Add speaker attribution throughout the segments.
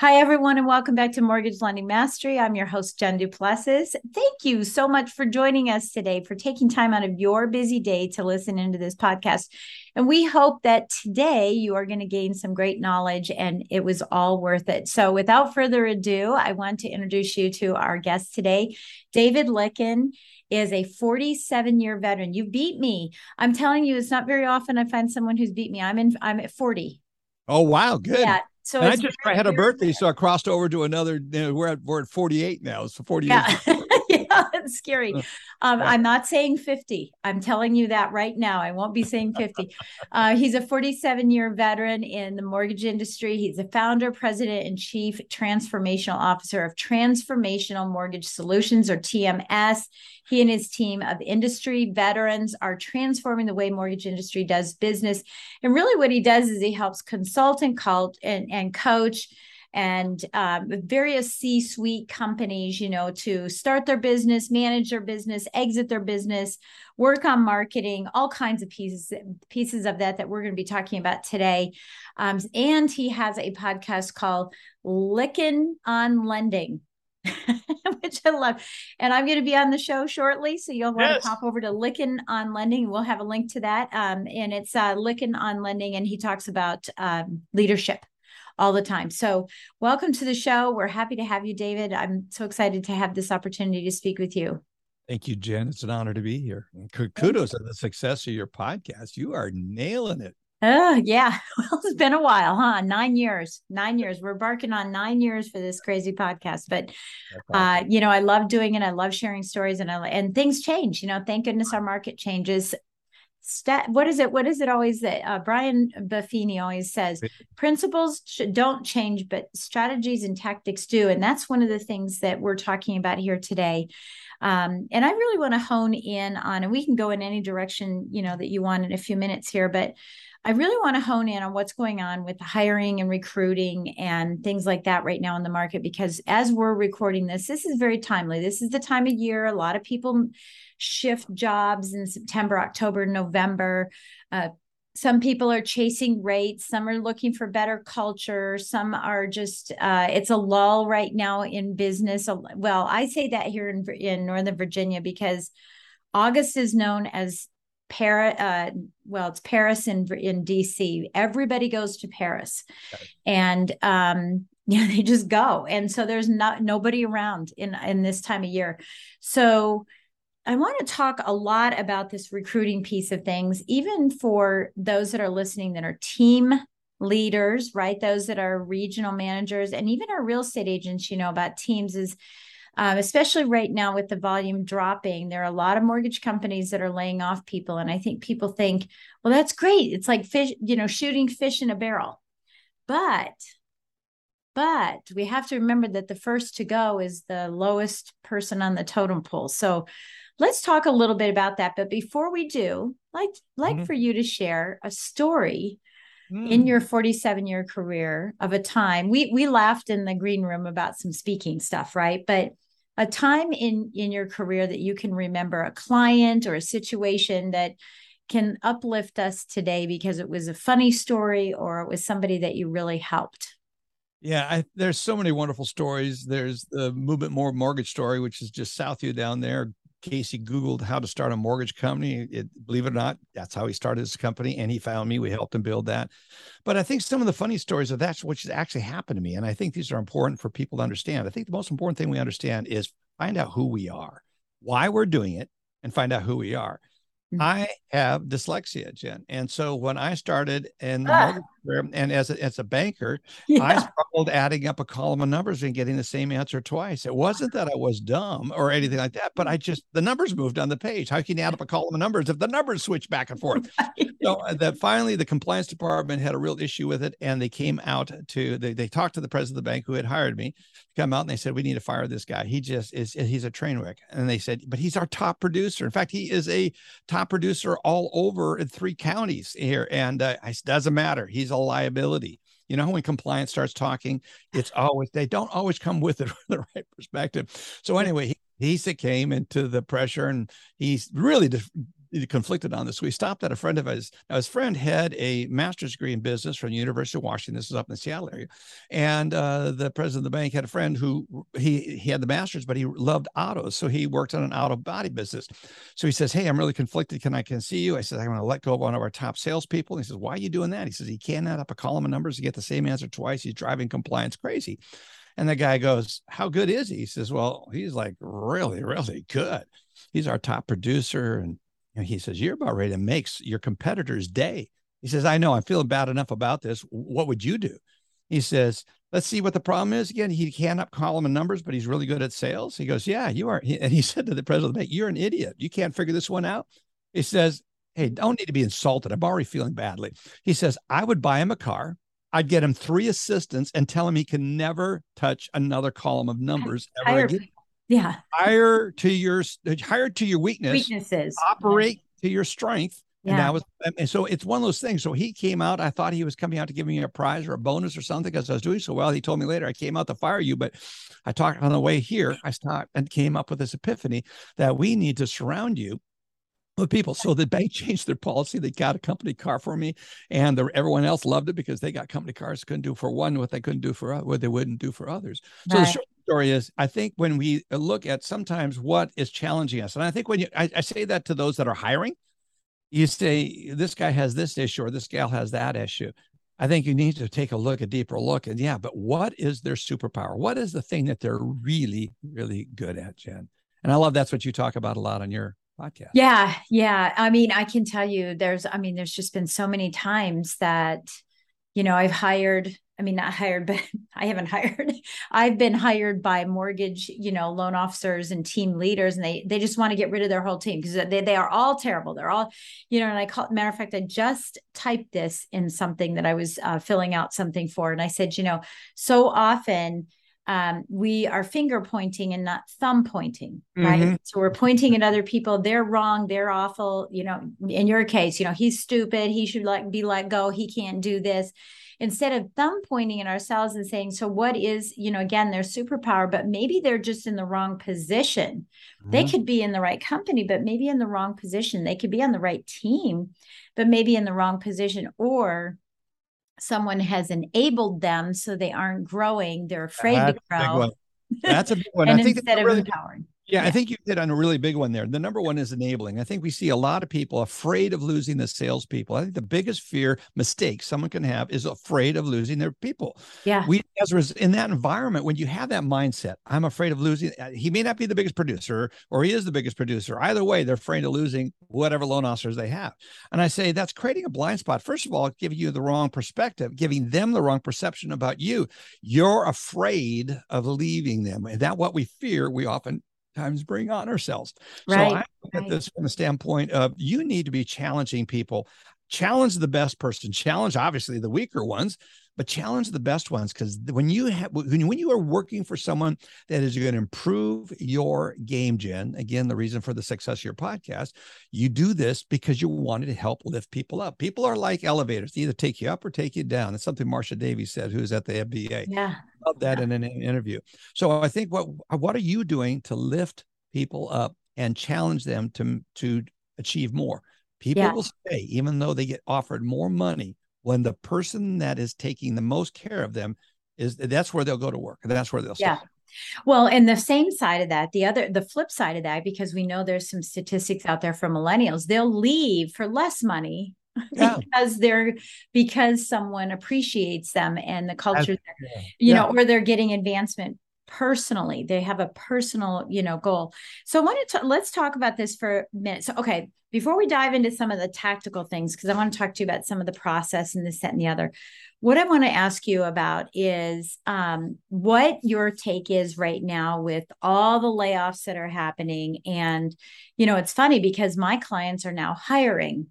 Speaker 1: Hi, everyone, and welcome back to Mortgage Lending Mastery. I'm your host, Jen Duplessis. Thank you so much for joining us today, for taking time out of your busy day to listen into this podcast. And we hope that today you are going to gain some great knowledge and it was all worth it. So, without further ado, I want to introduce you to our guest today, David Lykken is a 47 year veteran. You beat me. I'm telling you, it's not very often I find someone who's beat me. I'm in, I'm at 40.
Speaker 2: Oh, wow. Good.
Speaker 1: Yeah. So
Speaker 2: I just had a birthday, so I crossed over to another. You know, we're at we're at 48 now. So 48.
Speaker 1: Yeah, yeah it's scary. Um, I'm not saying 50. I'm telling you that right now. I won't be saying 50. Uh, he's a 47 year veteran in the mortgage industry. He's the founder, president, and chief transformational officer of Transformational Mortgage Solutions, or TMS. He and his team of industry veterans are transforming the way mortgage industry does business. And really, what he does is he helps consult and cult and, and coach and um, various C-suite companies, you know, to start their business, manage their business, exit their business, work on marketing, all kinds of pieces pieces of that that we're going to be talking about today. Um, and he has a podcast called Lykken on Lending. which I love. And I'm going to be on the show shortly. So you'll want yes. to pop over to Lykken on Lending. We'll have a link to that. Um, and it's uh, Lykken on Lending. And he talks about um, leadership all the time. So welcome to the show. We're happy to have you, David. I'm so excited to have this opportunity to speak with you.
Speaker 2: Thank you, Jen. It's an honor to be here. And kudos on the success of your podcast. You are nailing it.
Speaker 1: Oh, yeah. Well, it's been a while, huh? Nine years. Nine years. We're barking on nine years for this crazy podcast. But uh, you know, I love doing it. I love sharing stories and I and things change. You know, thank goodness our market changes. Stat, what is it? What is it always that uh, Brian Buffini always says? Principles don't change, but strategies and tactics do. And that's one of the things that we're talking about here today. Um, and I really want to hone in on, and we can go in any direction you know that you want in a few minutes here, but I really want to hone in on what's going on with the hiring and recruiting and things like that right now in the market because as we're recording this, this is very timely. This is the time of year a lot of people shift jobs in September, October, November. Uh, some people are chasing rates some are looking for better culture some are just uh, it's a lull right now in business well i say that here in, in northern virginia because august is known as Paris, uh, well, it's Paris in in DC. Everybody goes to Paris, and um, yeah, they just go, and so there's not nobody around in in this time of year. So I want to talk a lot about this recruiting piece of things, even for those that are listening that are team leaders, right? Those that are regional managers, and even our real estate agents. You know about teams is um, especially right now with the volume dropping. There are a lot of mortgage companies that are laying off people. And I think people think, well, that's great. It's like fish, you know, shooting fish in a barrel. But but we have to remember that the first to go is the lowest person on the totem pole. So let's talk a little bit about that. But before we do, like like mm-hmm. for you to share a story in mm. your 47 year career of a time we we laughed in the green room about some speaking stuff right but a time in in your career that you can remember a client or a situation that can uplift us today because it was a funny story or it was somebody that you really helped
Speaker 2: yeah, I, there's so many wonderful stories. There's the Movement More Mortgage story, which is just south of you down there. Casey Googled how to start a mortgage company. It, believe it or not, that's how he started his company. And he found me. We helped him build that. But I think some of the funny stories of that's what actually happened to me. And I think these are important for people to understand. I think the most important thing we understand is find out who we are, why we're doing it, and find out who we are. Mm-hmm. I have dyslexia, Jen. And so when I started in the ah. mortgage and as a, as a banker, yeah. I struggled adding up a column of numbers and getting the same answer twice. It wasn't that I was dumb or anything like that, but I just, the numbers moved on the page. How can you add up a column of numbers if the numbers switch back and forth? so uh, that finally the compliance department had a real issue with it. And they came out to, they, they talked to the president of the bank who had hired me come out and they said, we need to fire this guy. He just is, he's a train wreck. And they said, but he's our top producer. In fact, he is a top producer all over in three counties here. And uh, it doesn't matter. He's a liability. You know, when compliance starts talking, it's always, they don't always come with it from the right perspective. So anyway, he, he came into the pressure and he's really conflicted on this. We stopped at a friend of his. Now, his friend had a master's degree in business from the University of Washington. This is up in the Seattle area, and uh, the president of the bank had a friend who he he had the master's, but he loved autos, so he worked on an auto body business. So he says, "Hey, I'm really conflicted. Can I can see you?" I said, "I'm going to let go of one of our top salespeople." And he says, "Why are you doing that?" He says, "He can't add up a column of numbers to get the same answer twice. He's driving compliance crazy." And the guy goes, How good is he? He says, Well, he's like really, really good. He's our top producer and and he says, You're about ready to make your competitor's day. He says, I know, I'm feeling bad enough about this. What would you do? He says, Let's see what the problem is. Again, he can't call him in numbers, but he's really good at sales. He goes, Yeah, you are. And he said to the president of the bank, You're an idiot. You can't figure this one out. He says, Hey, don't need to be insulted. I'm already feeling badly. He says, I would buy him a car. I'd get him three assistants and tell him he can never touch another column of numbers ever again
Speaker 1: yeah
Speaker 2: hire to your hire to your weakness
Speaker 1: weaknesses
Speaker 2: operate to your strength yeah. and that was and so it's one of those things so he came out i thought he was coming out to give me a prize or a bonus or something because i was doing so well he told me later i came out to fire you but i talked on the way here i stopped and came up with this epiphany that we need to surround you with people. So the bank changed their policy. They got a company car for me, and the, everyone else loved it because they got company cars. Couldn't do for one what they couldn't do for what they wouldn't do for others. So right. the short story is, I think when we uh, look at sometimes what is challenging us, and I think when you, I, I say that to those that are hiring, you say this guy has this issue or this gal has that issue. I think you need to take a look, a deeper look, and yeah, but what is their superpower? What is the thing that they're really, really good at, Jen? And I love that's what you talk about a lot on your podcast.
Speaker 1: Yeah, yeah. I mean, I can tell you, there's, I mean, there's just been so many times that, you know, I've hired I mean, not hired, but I haven't hired. I've been hired by mortgage, you know, loan officers and team leaders, and they they just want to get rid of their whole team because they, they are all terrible. They're all, you know, and I call matter of fact, I just typed this in something that I was uh, filling out something for. And I said, you know, so often um, we are finger pointing and not thumb pointing, right? Mm-hmm. So we're pointing at other people. They're wrong. They're awful. You know, in your case, you know, he's stupid. He should like be let go. He can't do this instead of thumb pointing at ourselves and saying, so what is, you know, again, their superpower, but maybe they're just in the wrong position. Mm-hmm. They could be in the right company, but maybe in the wrong position. They could be on the right team, but maybe in the wrong position. Or someone has enabled them so they aren't growing. They're afraid That's to grow.
Speaker 2: That's a big one.
Speaker 1: and I think instead of really, empowering.
Speaker 2: Yeah, yeah, I think you hit on a really big one there. The number one is enabling. I think we see a lot of people afraid of losing the salespeople. I think the biggest fear mistake someone can have is afraid of losing their people.
Speaker 1: Yeah.
Speaker 2: We as in that environment, when you have that mindset, I'm afraid of losing. Uh, he may not be the biggest producer, or he is the biggest producer. Either way, they're afraid of losing whatever loan officers they have. And I say that's creating a blind spot. First of all, giving you the wrong perspective, giving them the wrong perception about you. You're afraid of leaving them. And that what we fear, we often times bring on ourselves. Right. So I look at this from the standpoint of you need to be challenging people. Challenge the best person, challenge obviously the weaker ones, but challenge the best ones because when you have when, when you are working for someone that is going to improve your game Jen again the reason for the success of your podcast you do this because you wanted to help lift people up people are like elevators they either take you up or take you down that's something Marcia Davies said who's at the MBA
Speaker 1: yeah
Speaker 2: love that in an interview. So I think what what are you doing to lift people up and challenge them to to achieve more? People yeah. will stay even though they get offered more money when the person that is taking the most care of them is that's where they'll go to work. and That's where they'll stay.
Speaker 1: Yeah. Well, and the same side of that, the other, the flip side of that, because we know there's some statistics out there for millennials, they'll leave for less money yeah. because they're because someone appreciates them and the culture, yeah. you know, or they're getting advancement personally. They have a personal, you know, goal. So I want to let's talk about this for a minute. So okay, before we dive into some of the tactical things, because I want to talk to you about some of the process and this, that, and the other. What I want to ask you about is um, what your take is right now with all the layoffs that are happening. And, you know, it's funny because my clients are now hiring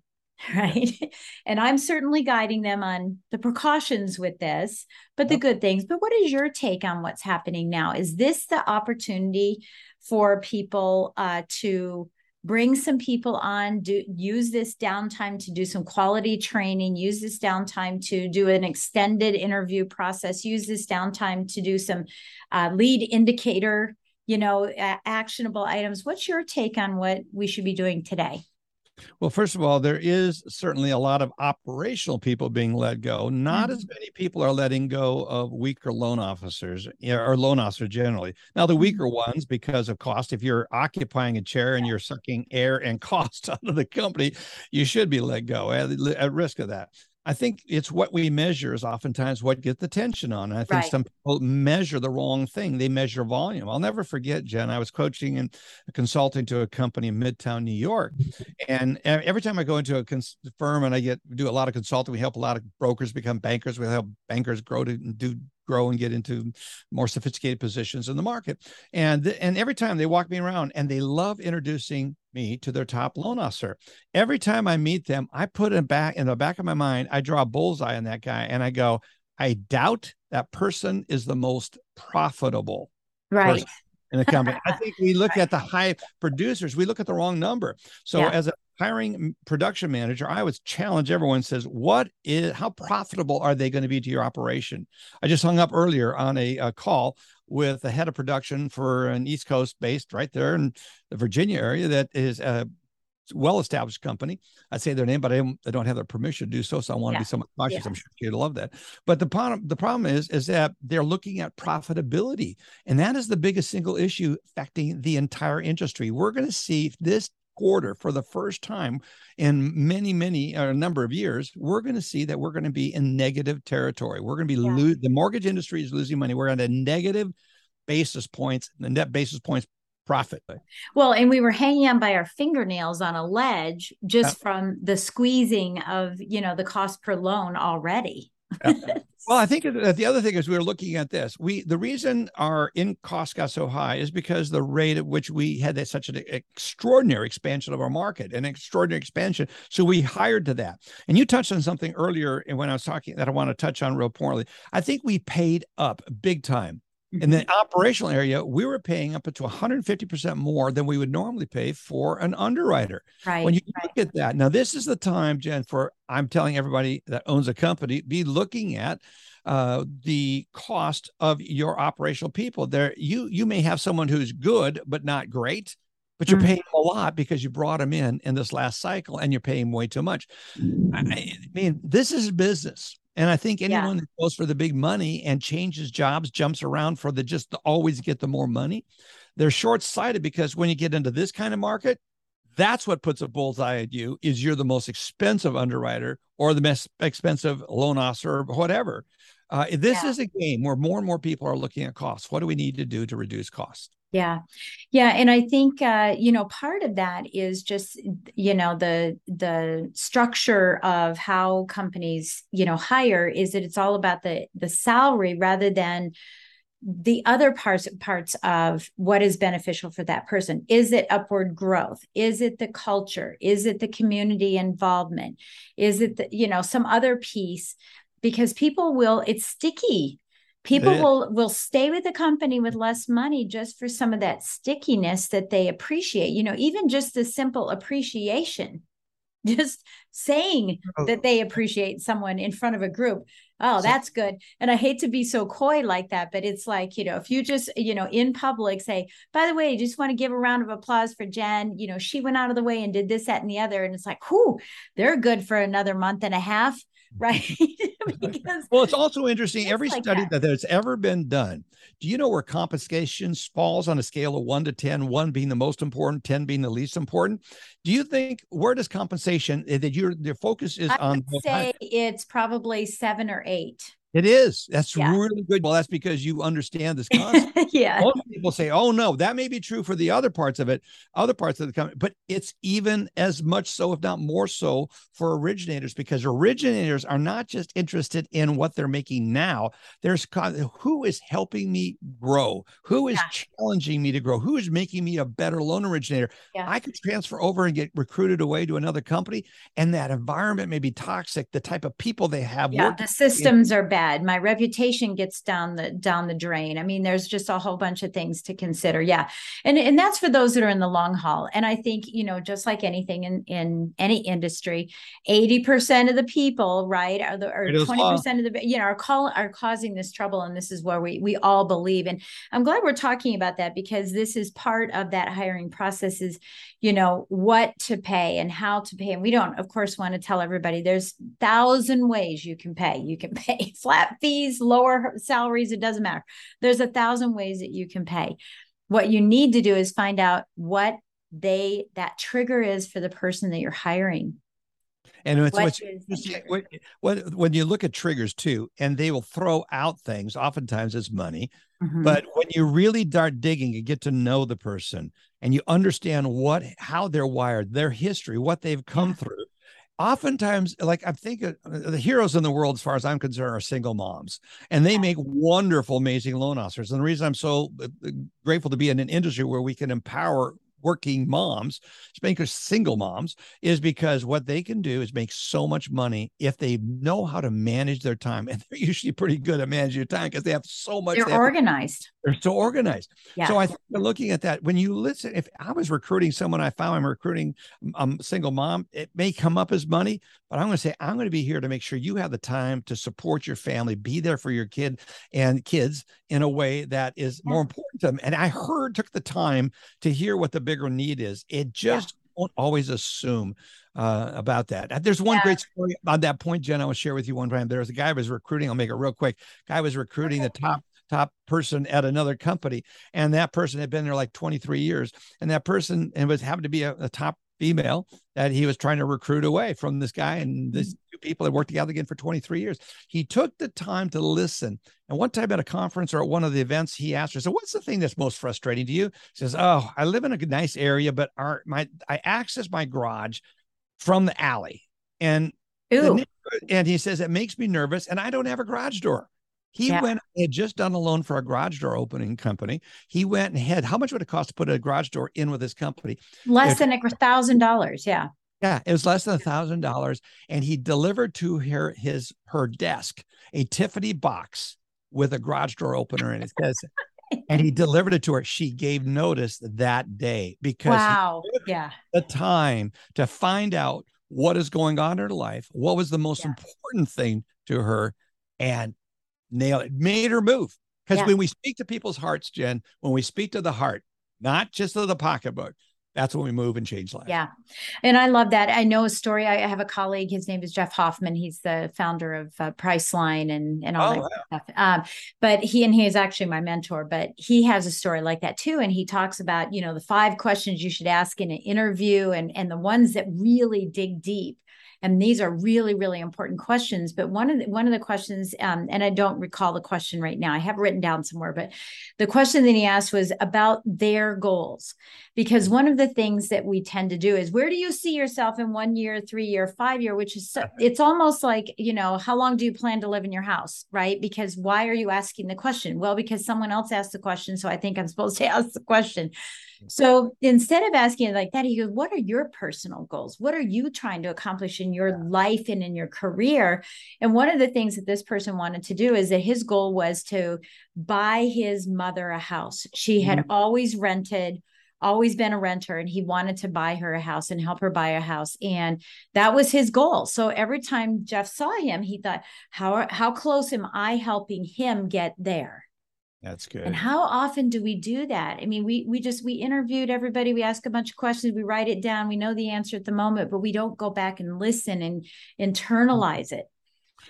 Speaker 1: right? and I'm certainly guiding them on the precautions with this, but the good things. But what is your take on what's happening now? Is this the opportunity for people uh, to bring some people on do use this downtime to do some quality training use this downtime to do an extended interview process use this downtime to do some uh, lead indicator you know actionable items what's your take on what we should be doing today
Speaker 2: well, first of all, there is certainly a lot of operational people being let go. Not mm-hmm. as many people are letting go of weaker loan officers or loan officers generally. Now, the weaker mm-hmm. ones, because of cost, if you're occupying a chair and you're sucking air and cost out of the company, you should be let go at, at risk of that. I think it's what we measure is oftentimes what get the tension on. And I think right. some people measure the wrong thing. They measure volume. I'll never forget, Jen. I was coaching and consulting to a company in Midtown New York, and every time I go into a cons- firm and I get do a lot of consulting, we help a lot of brokers become bankers. We help bankers grow to do grow and get into more sophisticated positions in the market. And and every time they walk me around and they love introducing me to their top loan officer. Every time I meet them, I put in back in the back of my mind, I draw a bullseye on that guy and I go, I doubt that person is the most profitable.
Speaker 1: Right.
Speaker 2: In the company. I think we look at the high producers, we look at the wrong number. So yeah. as a hiring production manager, I always challenge everyone says, what is, how profitable are they going to be to your operation? I just hung up earlier on a, a call with the head of production for an East Coast based right there in the Virginia area that is a well-established company. I'd say their name, but I don't, I don't have their permission to do so. So I want yeah. to be somewhat cautious. Yeah. I'm sure you'd love that. But the problem, the problem is, is that they're looking at profitability, and that is the biggest single issue affecting the entire industry. We're going to see this quarter for the first time in many many a uh, number of years we're going to see that we're going to be in negative territory. We're going to be yeah. lo- the mortgage industry is losing money. We're at a negative basis points the net basis points profit.
Speaker 1: Well and we were hanging on by our fingernails on a ledge just yeah. from the squeezing of you know the cost per loan already
Speaker 2: well, I think uh, the other thing is we are looking at this. We the reason our in cost got so high is because the rate at which we had that such an extraordinary expansion of our market, an extraordinary expansion. So we hired to that. And you touched on something earlier when I was talking that I want to touch on real poorly. I think we paid up big time in the mm-hmm. operational area, we were paying up to 150% more than we would normally pay for an underwriter.
Speaker 1: Right.
Speaker 2: When you
Speaker 1: right.
Speaker 2: look at that, now this is the time, Jen, for I'm telling everybody that owns a company, be looking at uh, the cost of your operational people. There, you you may have someone who's good but not great, but you're mm-hmm. paying a lot because you brought them in in this last cycle, and you're paying way too much. I, I mean, this is business. And I think anyone yeah. that goes for the big money and changes jobs, jumps around for the just to always get the more money, they're short sighted because when you get into this kind of market, that's what puts a bullseye at you is you're the most expensive underwriter or the most expensive loan officer or whatever. Uh, this yeah. is a game where more and more people are looking at costs. What do we need to do to reduce costs?
Speaker 1: Yeah. Yeah. And I think uh, you know, part of that is just, you know, the the structure of how companies, you know, hire is that it's all about the the salary rather than the other parts parts of what is beneficial for that person. Is it upward growth? Is it the culture? Is it the community involvement? Is it the, you know some other piece? Because people will it's sticky people yeah. will will stay with the company with less money just for some of that stickiness that they appreciate you know even just the simple appreciation just saying oh. that they appreciate someone in front of a group Oh, that's good. And I hate to be so coy like that, but it's like, you know, if you just, you know, in public say, by the way, I just want to give a round of applause for Jen. You know, she went out of the way and did this, that, and the other. And it's like, whoo, they're good for another month and a half. Right.
Speaker 2: because well, it's also interesting. Every like study that. that's ever been done, do you know where compensation falls on a scale of one to 10, one being the most important, 10 being the least important? Do you think where does compensation eh, that your your focus is
Speaker 1: I
Speaker 2: on?
Speaker 1: Would say it's probably seven or eight.
Speaker 2: It is. That's yeah. really good. Well, that's because you understand this concept.
Speaker 1: yeah.
Speaker 2: Most people say, "Oh no, that may be true for the other parts of it, other parts of the company," but it's even as much so, if not more so, for originators because originators are not just interested in what they're making now. There's who is helping me grow, who is yeah. challenging me to grow, who is making me a better loan originator. Yeah. I could transfer over and get recruited away to another company, and that environment may be toxic. The type of people they have.
Speaker 1: Yeah, the systems in- are bad bad. My reputation gets down the down the drain. I mean there's just a whole bunch of things to consider. Yeah. And and that's for those that are in the long haul. And i think you know just like anything in in any industry 80% of the people right are the or 20% of the you know are call are causing this trouble. And this is where we we all believe. And i'm glad we're talking about that because this is part of that hiring process is you know what to pay and how to pay. And we don't of course want to tell everybody there's thousand ways you can pay. You can pay flat fees, lower salaries, it doesn't matter. There's a thousand ways that you can pay. What you need to do is find out what they that trigger is for the person that you're hiring.
Speaker 2: And it's, what's, what, what, when you look at triggers too, and they will throw out things, oftentimes as money. Mm-hmm. But when you really start digging and get to know the person and you understand what, how they're wired, their history, what they've come yeah. through, oftentimes like i'm thinking uh, the heroes in the world as far as i'm concerned are single moms and they make wonderful amazing loan officers and the reason i'm so uh, grateful to be in an industry where we can empower working moms, especially single moms, is because what they can do is make so much money if they know how to manage their time. And they're usually pretty good at managing your time because they have so much.
Speaker 1: They're
Speaker 2: they
Speaker 1: organized.
Speaker 2: they're so organized. Yeah. So I think looking at that, when you listen, if I was recruiting someone, I found I'm recruiting a single mom, it may come up as money, but I'm going to say, I'm going to be here to make sure you have the time to support your family, be there for your kid and kids in a way that is more important to them. And I heard, took the time to hear what the bigger need is. It just yeah. won't always assume uh, about that. There's one yeah. great story on that point, Jen. I will share with you one time. There was a guy who was recruiting. I'll make it real quick. Guy was recruiting the top top person at another company, and that person had been there like 23 years, and that person and was happened to be a, a top female that he was trying to recruit away from this guy and this mm-hmm. two people that worked together again for 23 years. He took the time to listen. And one time at a conference or at one of the events, he asked her, "So what's the thing that's most frustrating to you?" she says, "Oh, I live in a nice area, but our my I access my garage from the alley, and
Speaker 1: the,
Speaker 2: and he says it makes me nervous, and I don't have a garage door." He yeah. went had just done a loan for a garage door opening company. He went and had how much would it cost to put a garage door in with his company?
Speaker 1: Less than a thousand dollars. Yeah.
Speaker 2: Yeah, it was less than a thousand dollars, and he delivered to her his her desk a Tiffany box with a garage door opener, and it says, and he delivered it to her. She gave notice that day because
Speaker 1: wow, yeah,
Speaker 2: the time to find out what is going on in her life, what was the most yeah. important thing to her, and nail it, made her move. Because yeah. when we speak to people's hearts, Jen, when we speak to the heart, not just to the pocketbook, that's when we move and change lives.
Speaker 1: Yeah. And I love that. I know a story. I have a colleague, his name is Jeff Hoffman. He's the founder of uh, Priceline and, and all oh, that wow. stuff. Um, but he, and he is actually my mentor, but he has a story like that too. And he talks about, you know, the five questions you should ask in an interview and, and the ones that really dig deep and these are really really important questions but one of the, one of the questions um, and i don't recall the question right now i have written down somewhere but the question that he asked was about their goals. Because one of the things that we tend to do is where do you see yourself in one year three year five year which is so, it's almost like you know how long do you plan to live in your house right? Because why are you asking the question? Well because someone else asked the question so i think i'm supposed to ask the question so instead of asking it like that, he goes, What are your personal goals? What are you trying to accomplish in your life and in your career? And one of the things that this person wanted to do is that his goal was to buy his mother a house. She had mm-hmm. always rented always been a renter and he wanted to buy her a house and help her buy a house and that was his goal so every time jeff saw him he thought how how close am i helping him get there
Speaker 2: that's good
Speaker 1: and how often do we do that i mean we we just we interviewed everybody we ask a bunch of questions we write it down we know the answer at the moment but we don't go back and listen and internalize it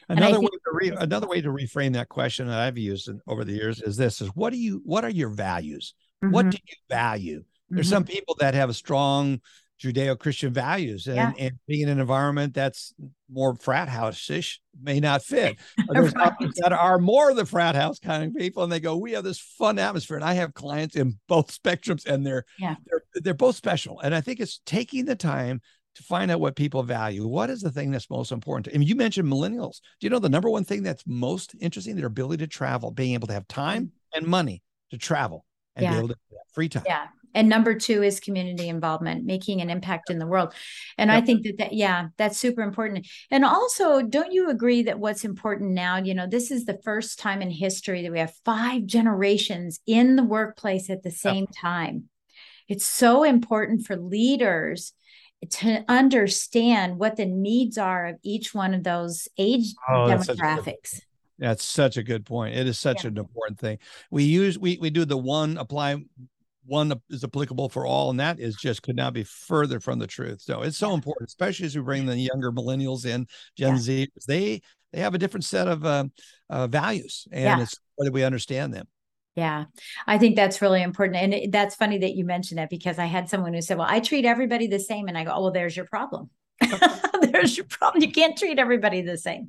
Speaker 2: Another way to re, another way to reframe that question that I've used in, over the years is this: is what do you what are your values? Mm-hmm. What do you value? There's mm-hmm. some people that have a strong Judeo-Christian values, and, yeah. and being in an environment that's more frat house-ish may not fit. There's right. that are more the frat house kind of people, and they go, "We have this fun atmosphere." And I have clients in both spectrums, and they're yeah. they're they're both special. And I think it's taking the time to find out what people value. What is the thing that's most important? To, I mean, you mentioned millennials. Do you know the number one thing that's most interesting? Their ability to travel, being able to have time mm. and money to travel and yeah. be able to free time.
Speaker 1: Yeah. And number two is community involvement, making an impact in the world. And yep. I think that, that, yeah, that's super important. And also, don't you agree that what's important now, you know, this is the first time in history that we have five generations in the workplace at the same yep. time. It's so important for leaders to understand what the needs are of each one of those age oh, demographics.
Speaker 2: That's such a good point. It is such yeah. an important thing. We use we we do the one apply one is applicable for all, and that is just could not be further from the truth. So it's so yeah. important, especially as we bring the younger millennials in, Gen yeah. Z. They they have a different set of uh, uh, values, and it's whether we understand them.
Speaker 1: Yeah, I think that's really important. And it, that's funny that you mentioned that because I had someone who said, Well, I treat everybody the same. And I go, Oh, well, there's your problem. there's your problem you can't treat everybody the same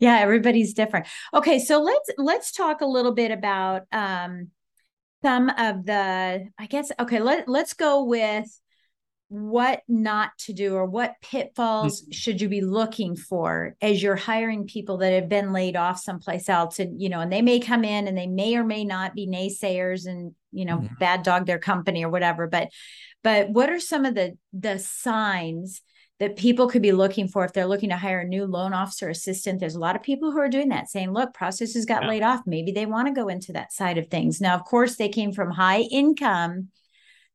Speaker 1: yeah everybody's different okay so let's let's talk a little bit about um some of the i guess okay let, let's go with what not to do or what pitfalls mm-hmm. should you be looking for as you're hiring people that have been laid off someplace else and you know and they may come in and they may or may not be naysayers and you know mm-hmm. bad dog their company or whatever but but what are some of the the signs that people could be looking for if they're looking to hire a new loan officer assistant. There's a lot of people who are doing that, saying, look, processes got yeah. laid off. Maybe they want to go into that side of things. Now, of course, they came from high income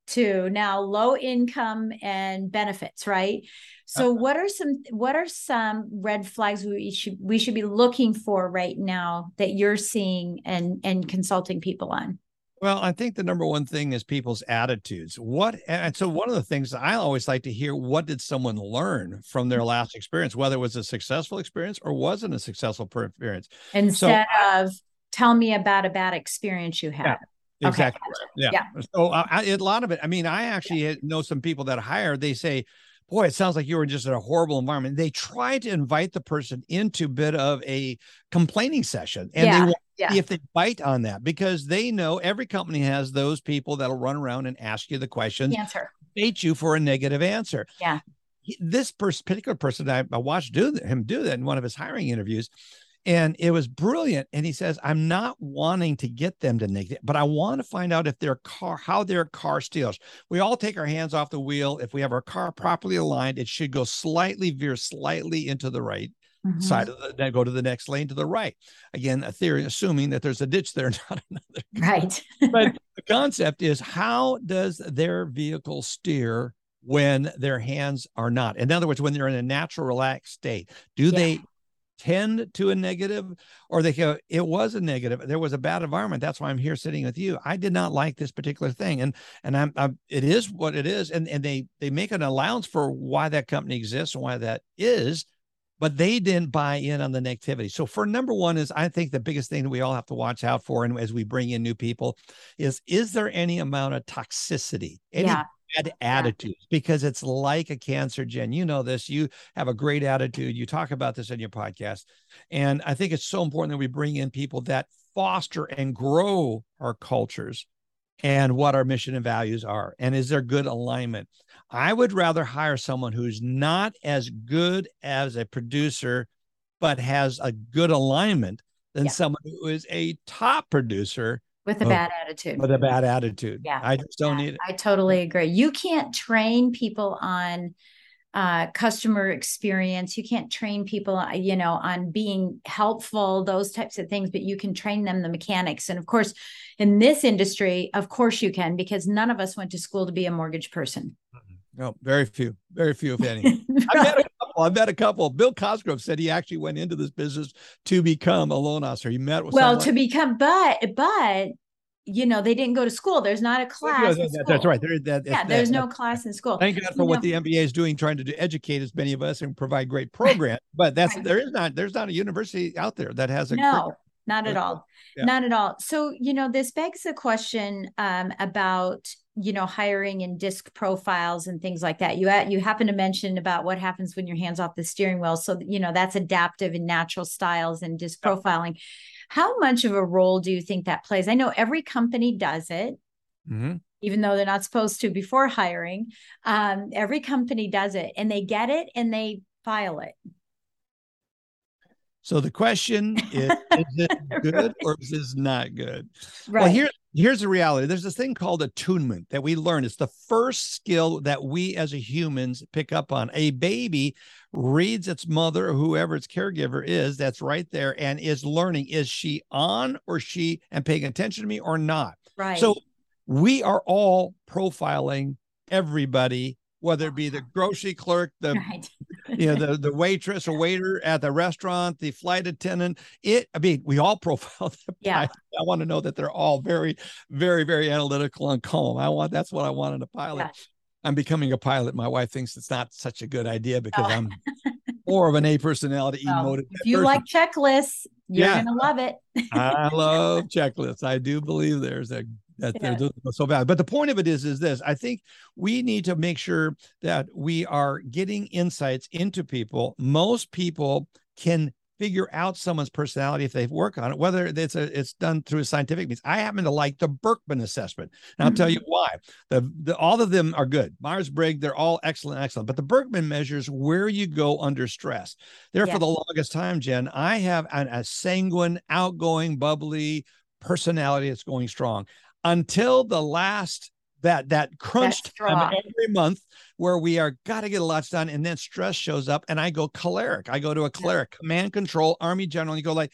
Speaker 1: to now low income and benefits, right? So uh-huh. what are some what are some red flags we should we should be looking for right now that you're seeing and and consulting people on?
Speaker 2: Well, I think the number one thing is people's attitudes. What and so one of the things I always like to hear what did someone learn from their last experience, whether it was a successful experience or wasn't a successful experience.
Speaker 1: Instead so, of tell me about a bad experience you had.
Speaker 2: Yeah, exactly. Yeah. yeah. So uh, I, a lot of it. I mean, I actually yeah. know some people that hire. They say, boy, it sounds like you were just in a horrible environment. They try to invite the person into a bit of a complaining session and yeah. they want yeah. if they bite on that because they know every company has those people that'll run around and ask you the questions,
Speaker 1: answer,
Speaker 2: bait you for a negative answer.
Speaker 1: Yeah.
Speaker 2: This particular person I, I watched do him do that in one of his hiring interviews, and it was brilliant. And he says, "I'm not wanting to get them to negative, but I want to find out if their car, how their car steers. We all take our hands off the wheel. If we have our car properly aligned, it should go slightly veer slightly into the right." mm-hmm. side of the go to the next lane to the right. Again, a theory assuming that there's a ditch there, not another.
Speaker 1: Right.
Speaker 2: but the concept is how does their vehicle steer when their hands are not? In other words, when they're in a natural relaxed state, do yeah. they tend to a negative or they go it was a negative. There was a bad environment. That's why i'm here sitting with you. I did not like this particular thing. And and i'm, I'm it is what it is. And and they they make an allowance for why that company exists and why that is but they didn't buy in on the negativity. So for number one is I think the biggest thing that we all have to watch out for and as we bring in new people is is there any amount of toxicity, any yeah. Bad attitudes? Because it's like a cancer Jen. You know this. You have a great attitude. You talk about this in your podcast. And I think it's so important that we bring in people that foster and grow our cultures and what our mission and values are. And is there good alignment? I would rather hire someone who's not as good as a producer, but has a good alignment than yeah. someone who is a top producer
Speaker 1: with a bad attitude.
Speaker 2: With a bad attitude.
Speaker 1: Yeah.
Speaker 2: I just don't
Speaker 1: yeah,
Speaker 2: need it.
Speaker 1: I totally agree. You can't train people on uh, customer experience. You can't train people, uh, you know, on being helpful, those types of things, but you can train them the mechanics. And of course, in this industry, of course you can, because none of us went to school to be a mortgage person.
Speaker 2: No, very few, very few, if any. Met a couple. I met a couple. Bill Cosgrove said he actually went into this business to become a loan officer. He met with
Speaker 1: well, someone. to become, but but you know they didn't go to school there's not a class
Speaker 2: that, that's right there, that,
Speaker 1: yeah
Speaker 2: that,
Speaker 1: there's no class in school
Speaker 2: thank god for you what know. the mba is doing trying to do, educate as many of us and provide great programs but that's right. there is not there's not a university out there that has a
Speaker 1: no not at all yeah. not at all so you know this begs the question um, about you know hiring and disc profiles and things like that you you happen to mention about what happens when your hands off the steering wheel so you know that's adaptive and natural styles and disc profiling how much of a role do you think that plays? I know every company does it. Mm-hmm. Even though they're not supposed to before hiring, um, every company does it and they get it and they file it.
Speaker 2: So the question is, is it good right. or is this not good? Right. Well, here, here's the reality. There's this thing called attunement that we learn. It's the first skill that we as a humans pick up on. A baby reads its mother or whoever its caregiver is that's right there and is learning. Is she on or she and paying attention to me or not?
Speaker 1: Right.
Speaker 2: So we are all profiling everybody whether it be the grocery clerk, the right. You know the the waitress or waiter at the restaurant, the flight attendant. It, I mean, we all profile them.
Speaker 1: Yeah, I,
Speaker 2: I, want to know that they're all very, very, very analytical and calm. I want that's what I want in a pilot. Yeah. I'm becoming a pilot. My wife thinks it's not such a good idea because oh. I'm more of an A personality, well,
Speaker 1: If you person. like checklists, you're yeah. gonna love it.
Speaker 2: I love checklists. I do believe there's a that yeah. they're so bad. But the point of it is, is this: I think we need to make sure that we are getting insights into people. Most people can figure out someone's personality if they work on it, whether it's a, it's done through a scientific means. I happen to like the Birkman assessment. And I'll mm-hmm. tell you why. The, the all of them are good. Myers Briggs, they're all excellent, excellent. But the Birkman measures where you go under stress. There yeah. for the longest time, Jen, I have an, a sanguine, outgoing, bubbly personality that's going strong until the last that that crunch time every month where we are got to get a lot done and then stress shows up and i go choleric i go to a choleric yeah. command control army general and you go like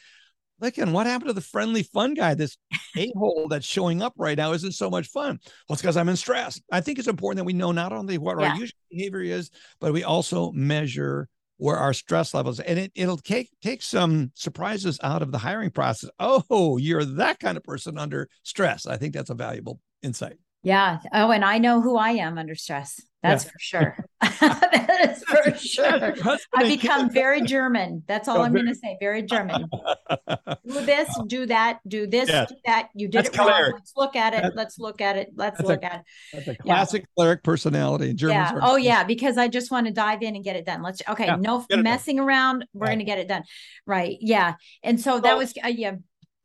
Speaker 2: look and what happened to the friendly fun guy? This a-hole that's showing up right now isn't so much fun. Well it's because i'm in stress. I think it's important that we know not only what yeah. our usual behavior is but we also measure where our stress levels and it, it'll take take some surprises out of the hiring process. Oh you're that kind of person under stress. I think that's a valuable insight
Speaker 1: yeah. Oh, and I know who I am under stress. That's yeah. for sure. that is for sure. I become very German. That's all oh, I'm going to say. Very German. do this, do that, do this, yes. do that. You did That's it wrong. Let's look at it. Let's look at it. Let's look
Speaker 2: a,
Speaker 1: at it.
Speaker 2: That's a classic yeah. choleric personality. German.
Speaker 1: Yeah. Oh, yeah. Because I just want to dive in and get it done. Let's. Okay. Yeah. No messing around. We're going to get it done. Right. Yeah. And so that was. Uh, yeah.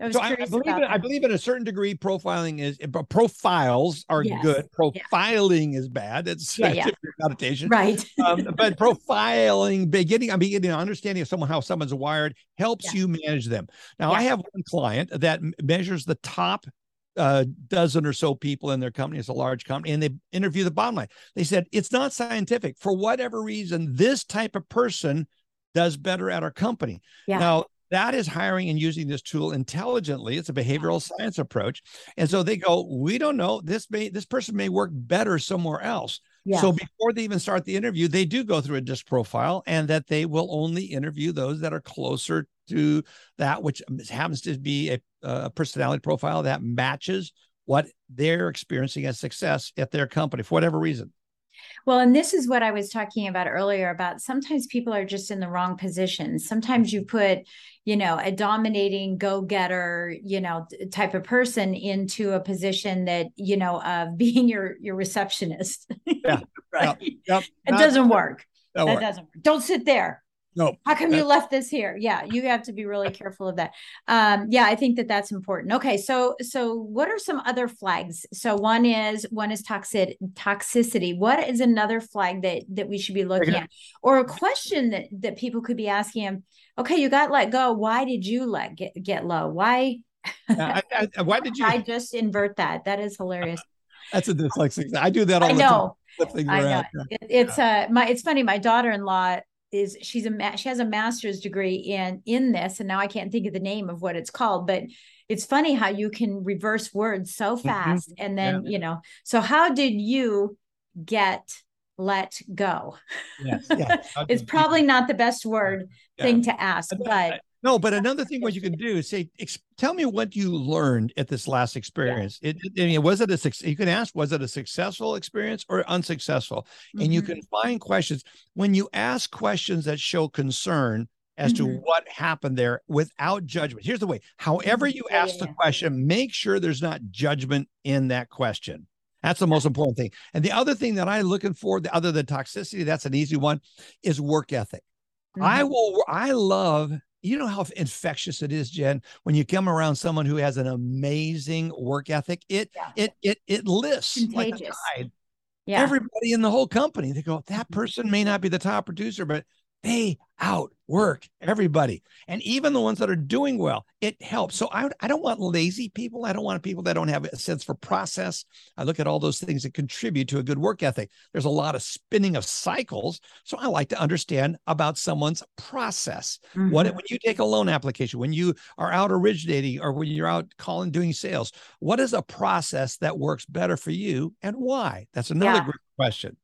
Speaker 1: I
Speaker 2: so I, I, believe in, I believe in a certain degree profiling is profiles are yes. good. Profiling yeah. is bad. It's yeah, yeah. connotation.
Speaker 1: Right.
Speaker 2: um, but profiling, beginning, I'm beginning understanding of someone how someone's wired helps yeah. you manage them. Now I have one client that measures the top uh, dozen or so people in their company. It's a large company, and they interview the bottom line. They said it's not scientific for whatever reason. This type of person does better at our company. Yeah. Now that is hiring and using this tool intelligently. It's a behavioral science approach. And so they go, we don't know. This may this person may work better somewhere else. Yeah. So before they even start the interview, they do go through a disc profile and that they will only interview those that are closer to that, which happens to be a, a personality profile that matches what they're experiencing as success at their company for whatever reason.
Speaker 1: Well, and this is what I was talking about earlier about sometimes people are just in the wrong position. Sometimes you mm-hmm. put, you know, a dominating go-getter, you know, type of person into a position that, you know, of being your your receptionist.
Speaker 2: Yeah.
Speaker 1: right. Yep. Yep. It Not, doesn't work. That work. doesn't work. Don't sit there.
Speaker 2: No.
Speaker 1: How come you left this here? Yeah, you have to be really careful of that. Um, yeah, I think that that's important. Okay, so so what are some other flags? So one is one is toxic toxicity. What is another flag that that we should be looking at, or a question that that people could be asking him? Okay, you got let go. Why did you let get get low? Why?
Speaker 2: I, I, why did you?
Speaker 1: I just invert that. That is hilarious.
Speaker 2: That's a dyslexic. I do that all
Speaker 1: I
Speaker 2: the
Speaker 1: know.
Speaker 2: time.
Speaker 1: I know. It, it's uh my it's funny. My daughter-in-law is she's a ma- she has a master's degree in in this, and now I can't think of the name of what it's called, but it's funny how you can reverse words so
Speaker 2: Mm-hmm.
Speaker 1: fast, and then you know. So how did you get let go?
Speaker 2: Yes, yeah.
Speaker 1: It's probably not the best word
Speaker 2: Yeah.
Speaker 1: thing to ask, but
Speaker 2: No, but another thing what you can do is say, tell me what you learned at this last experience. It, it- I mean, was it a you can ask, was it a successful experience or unsuccessful? And you
Speaker 1: Mhm.
Speaker 2: can find questions when you ask questions that show concern as to
Speaker 1: Mhm.
Speaker 2: what happened there without judgment. Here's the way. However
Speaker 1: Mhm.
Speaker 2: you ask
Speaker 1: yeah,
Speaker 2: the
Speaker 1: yeah.
Speaker 2: question, make sure there's not judgment in that question. That's the most important thing. And the other thing that I'm looking for, the other than toxicity, that's an easy one, is work ethic. I
Speaker 1: Mhm.
Speaker 2: will. I love. You know how infectious it is, Jen, when you come around someone who has an amazing work ethic. It
Speaker 1: Yeah.
Speaker 2: it it it lifts like a tide.
Speaker 1: yeah.
Speaker 2: Everybody in the whole company. They go, that
Speaker 1: Mhm.
Speaker 2: person may not be the top producer, but they outwork everybody. And even the ones that are doing well, it helps. So I, I don't want lazy people. I don't want people that don't have a sense for process. I look at all those things that contribute to a good work ethic. There's a lot of spinning of cycles. So I like to understand about someone's process. What
Speaker 1: Mhm.
Speaker 2: when you take a loan application, when you are out originating or when you're out calling doing sales, what is a process that works better for you and why? That's another
Speaker 1: Yeah.
Speaker 2: great question.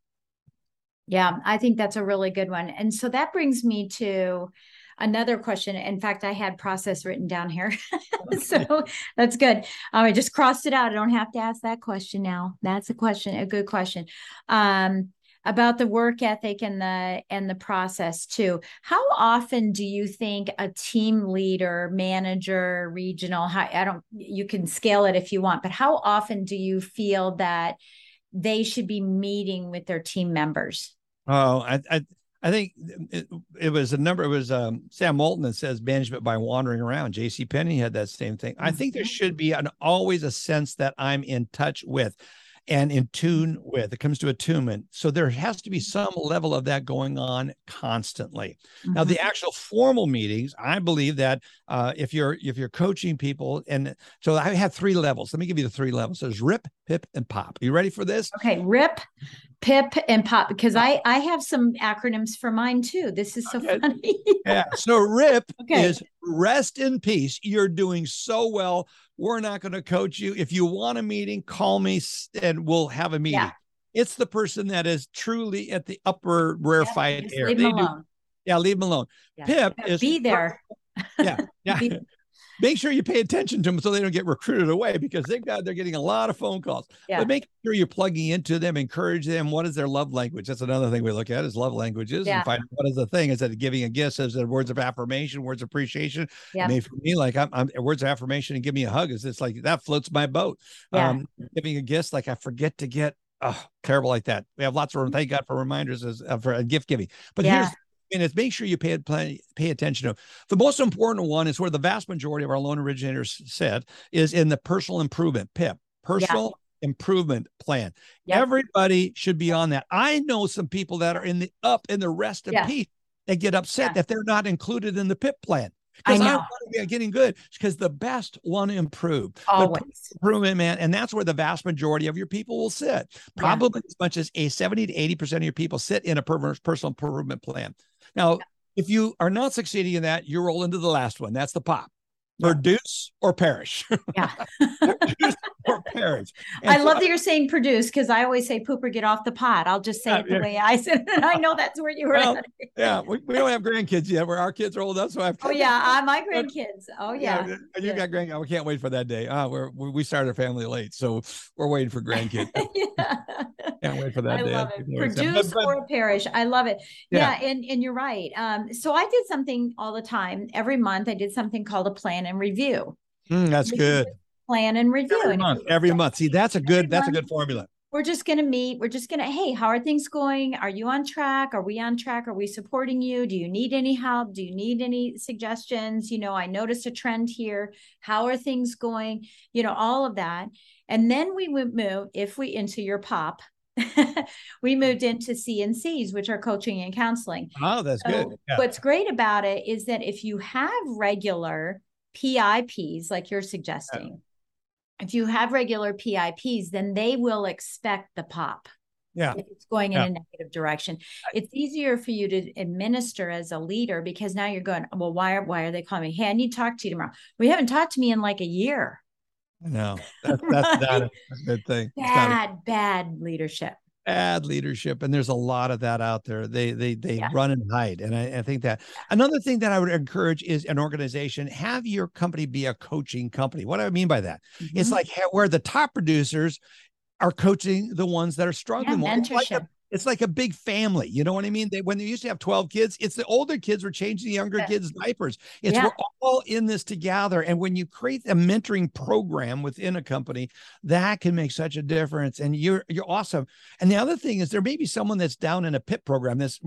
Speaker 1: Yeah, I think that's a really good one. And so that brings me to another question. In fact, I had process written down here. so that's good. Um, I just crossed it out. I don't have to ask that question now. That's a question, a good question. Um, about the work ethic and the and the process too. How often do you think a team leader, manager, regional, I don't you can scale it if you want, but how often do you feel that they should be meeting with their team members?
Speaker 2: Oh, I, I, I think it, it was a number. It was um, Sam Walton that says management by wandering around. J.C. Penney had that same thing. I think there
Speaker 1: Mhm.
Speaker 2: should be an always a sense that I'm in touch with, and in tune with. It comes to attunement. So there has to be some level of that going on constantly. Now,
Speaker 1: Mhm.
Speaker 2: the actual formal meetings, I believe that uh, if you're if you're coaching people, and so I have three levels. Let me give you the three levels. There's RIP, PIP, and POP. You ready for this?
Speaker 1: Okay, RIP, PIP, and POP because I I have some acronyms for mine too. This is so
Speaker 2: Okay.
Speaker 1: funny.
Speaker 2: Yeah. So RIP
Speaker 1: Okay.
Speaker 2: is rest in peace. You're doing so well. We're not going to coach you. If you want a meeting, call me and we'll have a meeting.
Speaker 1: Yeah.
Speaker 2: It's the person that is truly at the upper rarefied
Speaker 1: Just
Speaker 2: air.
Speaker 1: leave them
Speaker 2: do-
Speaker 1: alone.
Speaker 2: yeah, leave them alone.
Speaker 1: Yeah.
Speaker 2: Pip
Speaker 1: Yeah,
Speaker 2: is
Speaker 1: be there.
Speaker 2: Yeah, yeah.
Speaker 1: Be-
Speaker 2: Make sure you pay attention to them so they don't get recruited away because they've got they're getting a lot of phone calls.
Speaker 1: Yeah.
Speaker 2: But make sure you're plugging into them, encourage them. What is their love language? That's another thing we look at is love languages
Speaker 1: Yeah.
Speaker 2: and find what is the thing. Is that giving a gift? Is it words of affirmation, words of appreciation?
Speaker 1: Yeah.
Speaker 2: I mean, for me, like I'm, I'm words of affirmation and give me a hug is it's like that floats my boat.
Speaker 1: Yeah.
Speaker 2: Um, giving a gift, like I forget to get oh terrible like that. We have lots of room. thank God for reminders as uh, for uh, gift giving. But
Speaker 1: Yeah.
Speaker 2: here's and it's make sure you pay pay, pay attention to. The most important one is where the vast majority of our loan originators said is in the personal improvement PIP, personal improvement plan.
Speaker 1: Yep.
Speaker 2: Everybody should be on that. I know some people that are in the up in the rest of
Speaker 1: Yeah.
Speaker 2: peace that get upset
Speaker 1: Yeah.
Speaker 2: that they're not included in the PIP plan.
Speaker 1: I
Speaker 2: Because I,
Speaker 1: know.
Speaker 2: want to be getting good because the best want to improve.
Speaker 1: Always.
Speaker 2: improvement, man. And that's where the vast majority of your people will sit. Probably as much as a 70 to 80% of your people sit in a per- personal improvement plan. Now, if you are not succeeding in that, you roll into the last one. That's the pop. Produce or perish.
Speaker 1: Yeah.
Speaker 2: Produce or perish. And
Speaker 1: I
Speaker 2: so
Speaker 1: love that you're saying produce because I always say pooper get off the pot. I'll just say it the
Speaker 2: yeah.
Speaker 1: way I said it. I know that's where you were
Speaker 2: Well. Yeah, we, we don't have grandkids yet. Where our kids are old enough, so I have.
Speaker 1: Oh yeah, uh, my grandkids. Oh yeah.
Speaker 2: you
Speaker 1: yeah.
Speaker 2: got grandkids. We can't wait for that day. Ah, we're we we started our family late, so we're waiting for grandkids.
Speaker 1: yeah.
Speaker 2: Can't wait for that
Speaker 1: I
Speaker 2: day.
Speaker 1: love it. Produce
Speaker 2: But- but-
Speaker 1: or perish. I love it.
Speaker 2: Yeah.
Speaker 1: Yeah. and and you're right. Um, so I did something all the time. Every month I did something called a plan and review.
Speaker 2: Mm, that's
Speaker 1: Which
Speaker 2: good.
Speaker 1: Plan and review.
Speaker 2: Every month, every month. See, that's a good. That's a good formula.
Speaker 1: we're just going to meet. We're just going to, hey, how are things going? Are you on track? Are we on track? Are we supporting you? Do you need any help? Do you need any suggestions? You know, I noticed a trend here. How are things going? You know, all of that. And then we would move, if we into your pop, we moved into CNCs, which are coaching and counseling.
Speaker 2: Oh, that's
Speaker 1: So
Speaker 2: good. Yeah.
Speaker 1: What's great about it is that if you have regular PIPs, like you're suggesting, if you have regular PIPs, then they will expect the pop.
Speaker 2: Yeah.
Speaker 1: If it's going
Speaker 2: Yeah.
Speaker 1: in a negative direction. It's easier for you to administer as a leader because now you're going, well, why are why are they calling me? Hey, I need to talk to you tomorrow. We haven't talked to me in like a year.
Speaker 2: No, that's, that's not a good thing. Not a
Speaker 1: Bad, bad leadership.
Speaker 2: Bad leadership, and there's a lot of that out there. They they they
Speaker 1: Yeah.
Speaker 2: run and hide, and I, I think that another thing that I would encourage is an organization have your company be a coaching company. What do I mean by that? It's
Speaker 1: Mhm.
Speaker 2: like where the top producers are coaching the ones that are
Speaker 1: yeah,
Speaker 2: struggling. more. It's like
Speaker 1: mentorship.
Speaker 2: It's like a big family. You know what I mean? They when they used to have 12 kids, it's the older kids were changing the younger
Speaker 1: Yeah.
Speaker 2: kids' diapers. It's
Speaker 1: Yeah.
Speaker 2: we're all in this together. And when you create a mentoring program within a company, that can make such a difference. And you're you're awesome. And the other thing is there may be someone that's down in a PIP program that's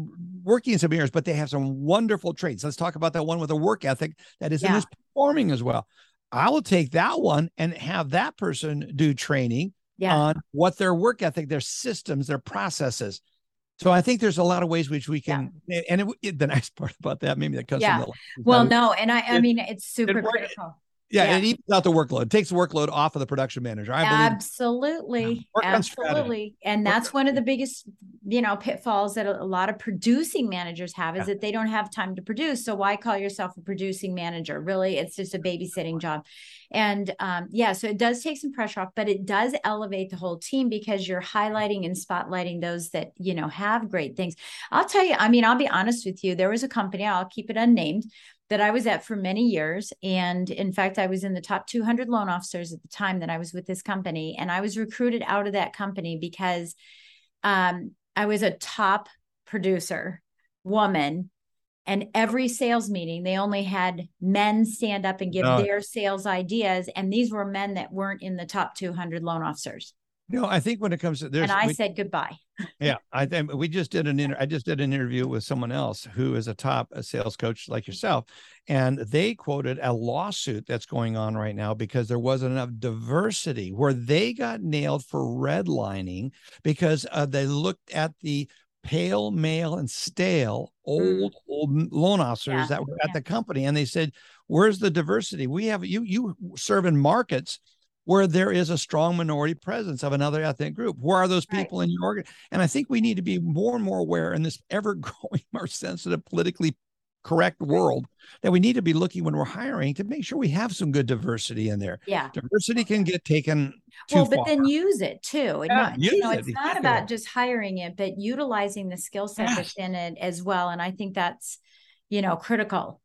Speaker 2: working in some areas, but they have some wonderful traits. Let's talk about that one with a work ethic that is in this performing as well. I will take that one and have that person do training
Speaker 1: Yeah.
Speaker 2: on what their work ethic, their systems, their processes. So I think there's a lot of ways which we can, and it, it- the nice part about that, maybe that comes
Speaker 1: Yeah. well, no, and I I
Speaker 2: it-
Speaker 1: mean it's super
Speaker 2: work-
Speaker 1: critical.
Speaker 2: Yeah,
Speaker 1: yeah.
Speaker 2: it evens out the workload, It takes the workload off of the production manager. I
Speaker 1: Absolutely.
Speaker 2: On.
Speaker 1: Absolutely. And that's
Speaker 2: on
Speaker 1: one of the biggest, you know, pitfalls that a, a lot of producing managers have is
Speaker 2: Yeah.
Speaker 1: that they don't have time to produce. So why call yourself a producing manager? Really, it's just a babysitting job. And um, yeah, so it does take some pressure off, but it does elevate the whole team because you're highlighting and spotlighting those that, you know, have great things. I'll tell you, I mean, I'll be honest with you. There was a company, I'll keep it unnamed, that I was at for many years. And in fact, I was in the top 200 loan officers at the time that I was with this company. And I was recruited out of that company because um, I was a top producer, woman. And every sales meeting, they only had men stand up and give
Speaker 2: No.
Speaker 1: their sales ideas. And these were men that weren't in the top 200 loan officers.
Speaker 2: Know, I think when it comes to there's
Speaker 1: and I
Speaker 2: we-
Speaker 1: said goodbye.
Speaker 2: Yeah, I think we just did an inter- I just did an interview with someone else who is a top uh, sales coach like yourself, and they quoted a lawsuit that's going on right now because there wasn't enough diversity where they got nailed for redlining because uh, they looked at the pale, male, and stale old old loan officers
Speaker 1: Mm. Yeah,
Speaker 2: that were at
Speaker 1: yeah.
Speaker 2: the company, and they said, "Where's the diversity? We have you you serve in markets." Where there is a strong minority presence of another ethnic group. Where are those
Speaker 1: Right.
Speaker 2: people in your organ? And I think we need to be more and more aware in this ever growing, more sensitive, politically correct world that we need to be looking when we're hiring to make sure we have some good diversity in there.
Speaker 1: Yeah.
Speaker 2: Diversity can get taken too
Speaker 1: well, but
Speaker 2: far.
Speaker 1: then use it too. And
Speaker 2: Yeah,
Speaker 1: not, you know,
Speaker 2: it,
Speaker 1: it's not about just hiring it, but utilizing the skill set that's in it as well. And I think that's, you know, critical,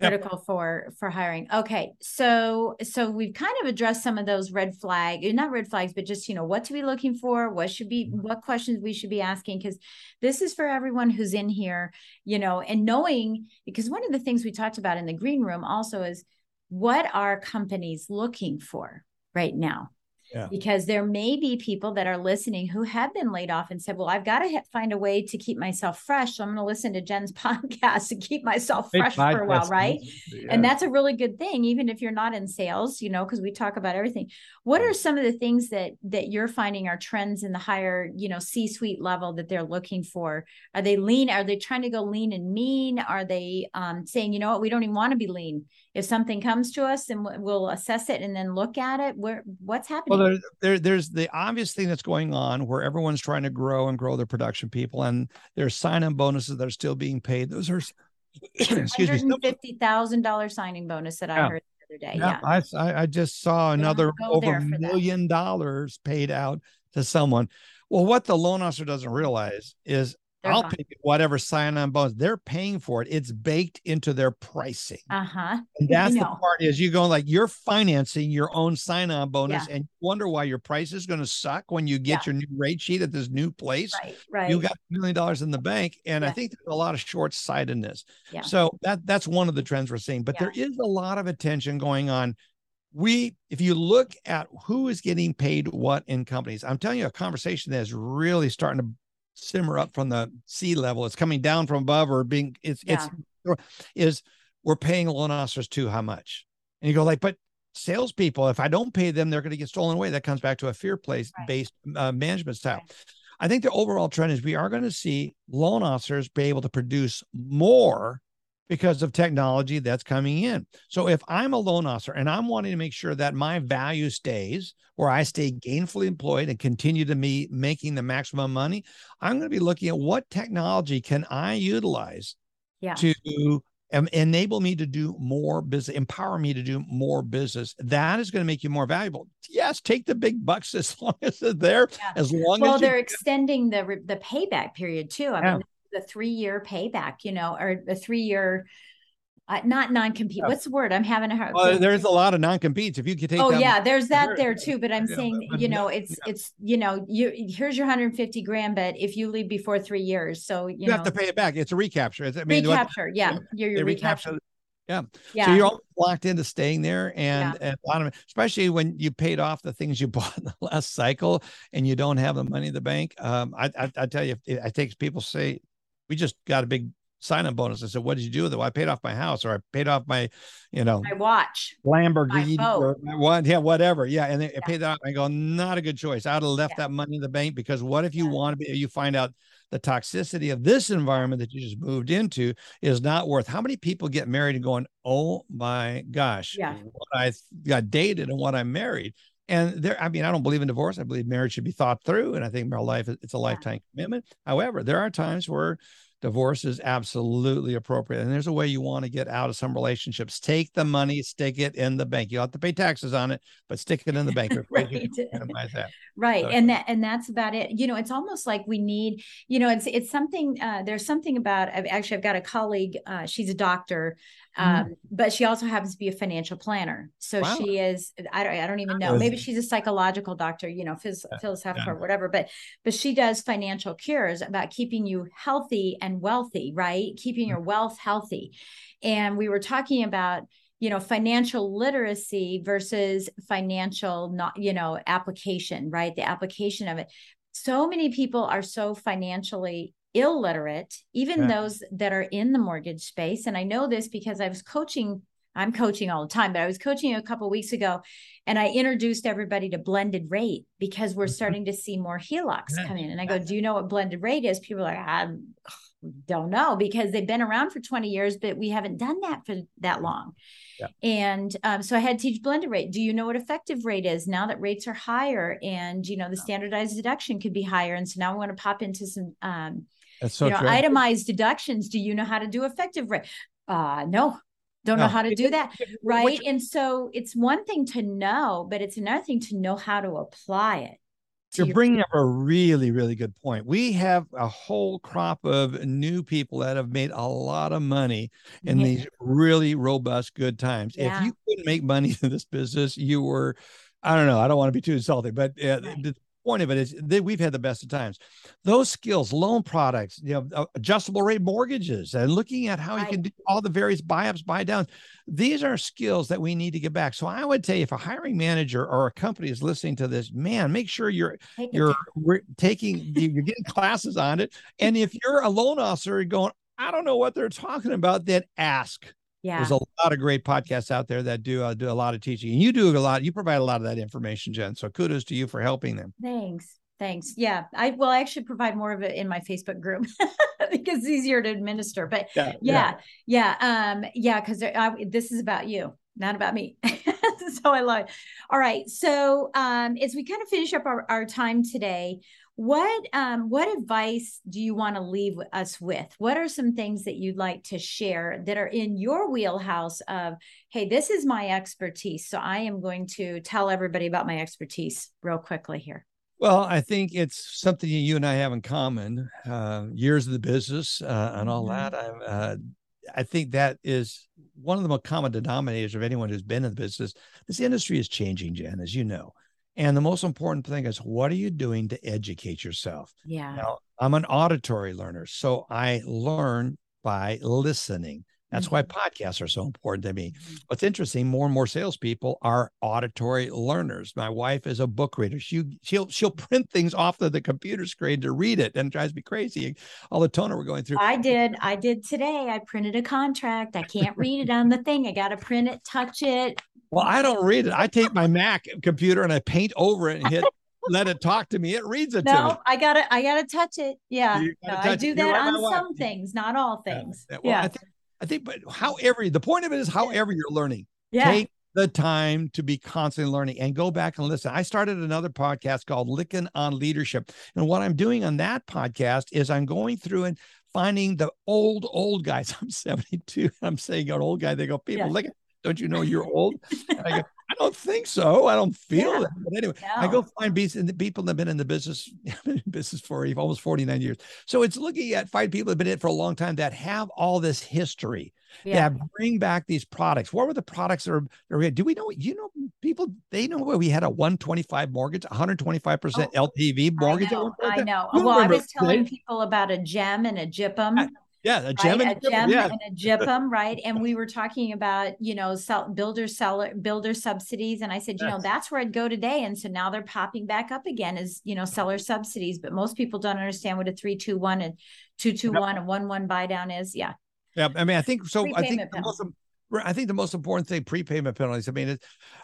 Speaker 2: Yep.
Speaker 1: for for hiring. Okay, so so we've kind of addressed some of those red flag, not red flags, but just you know what to be looking for, what should be,
Speaker 2: Mm-hmm.
Speaker 1: what questions we should be asking, because this is for everyone who's in here, you know, and knowing because one of the things we talked about in the green room also is what are companies looking for right now
Speaker 2: Yeah.
Speaker 1: because there may be people that are listening who have been laid off and said, Well, I've got to find a way to keep myself fresh. So I'm going to listen to Jen's podcast to keep myself fresh for a while, right?
Speaker 2: Yeah.
Speaker 1: And that's a really good thing, even if you're not in sales, you know, because we talk about everything. What are some of the things that that you're finding are trends in the higher, you know, C-suite level that they're looking for? Are they lean? Are they trying to go lean and mean? Are they um, saying, you know what, we don't even want to be lean? If something comes to us, and we- we'll assess it and then look at it. Where what's happening?
Speaker 2: Well, there, there, there's the obvious thing that's going on where everyone's trying to grow and grow their production people, and there's sign-on bonuses that are still being paid. Those are, excuse me,
Speaker 1: fifty thousand dollar signing bonus that I heard the other day.
Speaker 2: Yeah,
Speaker 1: Yeah.
Speaker 2: I, I just saw another over a
Speaker 1: that.
Speaker 2: million dollars paid out to someone. Well, what the loan officer doesn't realize is
Speaker 1: They're
Speaker 2: I'll pay whatever sign-on bonus. They're paying for it. It's baked into their pricing.
Speaker 1: Uh-huh.
Speaker 2: And that's the
Speaker 1: know.
Speaker 2: part is you go like you're financing your own sign-on bonus
Speaker 1: Yeah.
Speaker 2: and you wonder why your price is going to suck when you get your new rate sheet at this new place.
Speaker 1: Right, right.
Speaker 2: You got a million dollars in the bank. And I think there's a lot of short-sightedness.
Speaker 1: Yeah.
Speaker 2: So that that's one of the trends we're seeing. But
Speaker 1: Yeah.
Speaker 2: there is a lot of attention going on. We, if you look at who is getting paid what in companies, I'm telling you a conversation that is really starting to simmer up from the C-level. It's coming down from above or being it's it's is we're paying loan officers too how much? And you go like, but salespeople, if I don't pay them, they're going to get stolen away. That comes back to a fear place
Speaker 1: Right.
Speaker 2: based uh, management style.
Speaker 1: Right.
Speaker 2: I think the overall trend is we are going to see loan officers be able to produce more because of technology that's coming in. So if I'm a loan officer and I'm wanting to make sure that my value stays where I stay gainfully employed and continue to be making the maximum money, I'm going to be looking at what technology can I utilize
Speaker 1: yeah.
Speaker 2: to um, enable me to do more business, empower me to do more business. That is going to make you more valuable. Yes, take the big bucks as long as they're there, yeah. as long
Speaker 1: well,
Speaker 2: as
Speaker 1: they're extending the the payback period too. I yeah. mean, the three year payback, you know, or the three year uh, not non-compete. Yeah. What's the word? I'm having a hard.
Speaker 2: Well, there's a lot of non-competes. If you could take.
Speaker 1: Oh yeah, there's that there too. But I'm yeah, saying, but, you know, it's yeah. it's you know, you here's your 150 grand, but if you leave before three years, so you,
Speaker 2: you
Speaker 1: know,
Speaker 2: have to pay it back. It's a recapture. It's, I mean,
Speaker 1: recapture. What, yeah, you're, you're recapture.
Speaker 2: Yeah. yeah. So you're all locked into staying there. And, yeah. and a lot of especially when you paid off the things you bought in the last cycle and you don't have the money in the bank. Um, I, I, I tell you, I think people say, we just got a big sign-up bonus. I said, "What did you do with it?" Well, I paid off my house, or I paid off my, you know,
Speaker 1: my watch,
Speaker 2: Lamborghini, or what? Yeah, whatever. Yeah, and they yeah. paid that. Off. I go, not a good choice. I'd have left yeah. that money in the bank because what if you yeah. want to be? You find out the toxicity of this environment that you just moved into is not worth. How many people get married and going, "Oh my gosh,
Speaker 1: yeah,
Speaker 2: I got dated and what I married." And there, I mean, I don't believe in divorce. I believe marriage should be thought through, and I think our life it's a lifetime commitment. However, there are times where divorce is absolutely appropriate. And there's a way you want to get out of some relationships. Take the money, stick it in the bank. You have to pay taxes on it, but stick it in the bank.
Speaker 1: right. That. right. So, and that and that's about it. You know, it's almost like we need, you know, it's it's something uh, there's something about I've actually I've got a colleague, uh, she's a doctor Mm-hmm. Um, but she also happens to be a financial planner. So wow. she is, I don't, I don't even know. Maybe she's a psychological doctor, you know, phys, yeah. philosophical yeah. or whatever, but, but she does financial cures about keeping you healthy and wealthy, right? Keeping your wealth healthy. And we were talking about, you know, financial literacy versus financial, not, you know, application, right? The application of it. So many people are so financially illiterate, even yeah. those that are in the mortgage space. And I know this because I was coaching, I'm coaching all the time, but I was coaching a couple weeks ago and I introduced everybody to blended rate because we're mm-hmm. starting to see more HELOCs yeah. come in. And I go, Do you know what blended rate is? People are like, I don't know because they've been around for 20 years, but we haven't done that for that long. Yeah. And um, so I had to teach blended rate. Do you know what effective rate is now that rates are higher and you know the standardized deduction could be higher? And so now I want to pop into some um,
Speaker 2: that's so
Speaker 1: you know,
Speaker 2: true.
Speaker 1: Itemized deductions. Do you know how to do effective rate? Uh, no, don't no. know how to do that. Right. Which, and so it's one thing to know, but it's another thing to know how to apply it.
Speaker 2: You're bringing up a really, really good point. We have a whole crop of new people that have made a lot of money in yeah. these really robust, good times. Yeah. If you couldn't make money in this business, you were, I don't know, I don't want to be too insulting, but uh, right point of it is that we've had the best of times. Those skills, loan products, you know, uh, adjustable rate mortgages, and looking at how right. you can do all the various buy ups, buy downs. These are skills that we need to get back. So I would tell you, if a hiring manager or a company is listening to this, man, make sure you're Take you're taking you're getting classes on it. And if you're a loan officer going, I don't know what they're talking about, then ask
Speaker 1: yeah.
Speaker 2: There's a lot of great podcasts out there that do uh, do a lot of teaching, and you do a lot. You provide a lot of that information, Jen. So kudos to you for helping them.
Speaker 1: Thanks. Thanks. Yeah, I will actually provide more of it in my Facebook group because it's easier to administer. But yeah, yeah, yeah, yeah. Um, yeah, because this is about you, not about me. so I love. It. All right. So um, as we kind of finish up our, our time today, what um, what advice do you want to leave us with? What are some things that you'd like to share that are in your wheelhouse of, hey, this is my expertise. So I am going to tell everybody about my expertise real quickly here.
Speaker 2: Well, I think it's something you and I have in common. Uh, years of the business uh, and all mm-hmm. that. I, uh, I think that is one of the most common denominators of anyone who's been in the business. This industry is changing, Jen, as you know. And the most important thing is what are you doing to educate yourself?
Speaker 1: Yeah.
Speaker 2: Now, I'm an auditory learner, so I learn by listening. That's mm-hmm. why podcasts are so important to me. Mm-hmm. What's interesting, more and more salespeople are auditory learners. My wife is a book reader. She she'll she'll print things off of the computer screen to read it, and it drives me crazy. All the toner we're going through.
Speaker 1: I did. I did today. I printed a contract. I can't read it on the thing. I got to print it, touch it,
Speaker 2: well, I don't read it. I take my Mac computer and I paint over it and hit let it talk to me. It reads it
Speaker 1: no,
Speaker 2: to me.
Speaker 1: I gotta I gotta touch it. Yeah. No, I do that on some things, not all things. Yeah. Well,
Speaker 2: yeah.
Speaker 1: I
Speaker 2: think I think, but however, the point of it is however you're learning.
Speaker 1: Yeah.
Speaker 2: Take the time to be constantly learning and go back and listen. I started another podcast called Lykken on Leadership. And what I'm doing on that podcast is I'm going through and finding the old, old guys. I'm 72. I'm saying an old guy. They go, people,
Speaker 1: Yeah.
Speaker 2: look, don't you know you're old? I go, I don't think so. I don't feel
Speaker 1: Yeah.
Speaker 2: that. But anyway, I go find bees and the people that have been in the business, in business for almost 49 years. So it's looking at find people that have been in it for a long time that have all this history
Speaker 1: Yeah.
Speaker 2: that bring back these products. What were the products that are, that are do we know? You know, people they know where we had a 125 mortgage, 125% LTV mortgage.
Speaker 1: I know. I know. Well, I was telling people about a gem and a gypum.
Speaker 2: Yeah, a gem, right? and
Speaker 1: a gem
Speaker 2: yeah.
Speaker 1: and a gypum, right? And we were talking about, you know, sell, builder seller builder subsidies, and I said, you know, that's where I'd go today. And so now they're popping back up again as you know seller subsidies, but most people don't understand what a three two one and two two one and one one buy down is. Yeah,
Speaker 2: Yeah, I mean, I think so. I think the most, I think the most important thing prepayment penalties. I mean, it,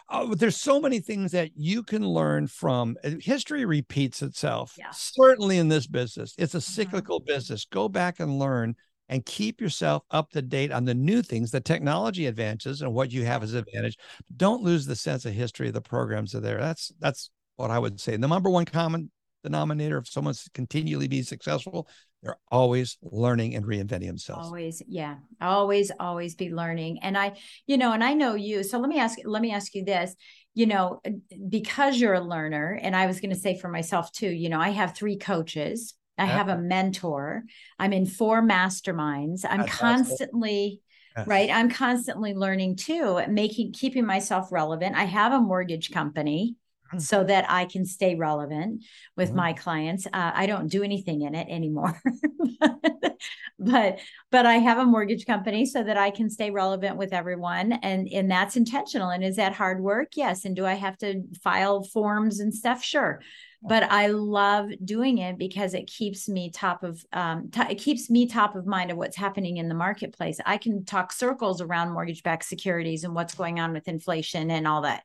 Speaker 2: uh, there's so many things that you can learn from. uh, History repeats itself.
Speaker 1: Yeah.
Speaker 2: Certainly in this business, it's a
Speaker 1: Mhm.
Speaker 2: cyclical business. Go back and learn and keep yourself up to date on the new things, the technology advances, and what you have as an advantage. Don't lose the sense of history of the programs that are there. That's that's what I would say. The number one common denominator of someone's continually being successful, they're always learning and reinventing themselves.
Speaker 1: always, yeah, always, always be learning. And I, you know, and I know you. So let me ask, let me ask you this. You know, because you're a learner, and I was going to say for myself too. You know, I have three coaches. I
Speaker 2: Yeah.
Speaker 1: have a mentor. I'm in four masterminds. I'm
Speaker 2: That's
Speaker 1: constantly
Speaker 2: Yes.
Speaker 1: right. I'm constantly learning too, making keeping myself relevant. I have a mortgage company. So that I can stay relevant with
Speaker 2: Mhm.
Speaker 1: my clients. Uh, I don't do anything in it anymore, but but I have a mortgage company so that I can stay relevant with everyone, and and that's intentional. And is that hard work? Yes. And do I have to file forms and stuff? Sure but I love doing it because it keeps me top of um, t- it keeps me top of mind of what's happening in the marketplace. I can talk circles around mortgage-backed securities and what's going on with inflation and all that.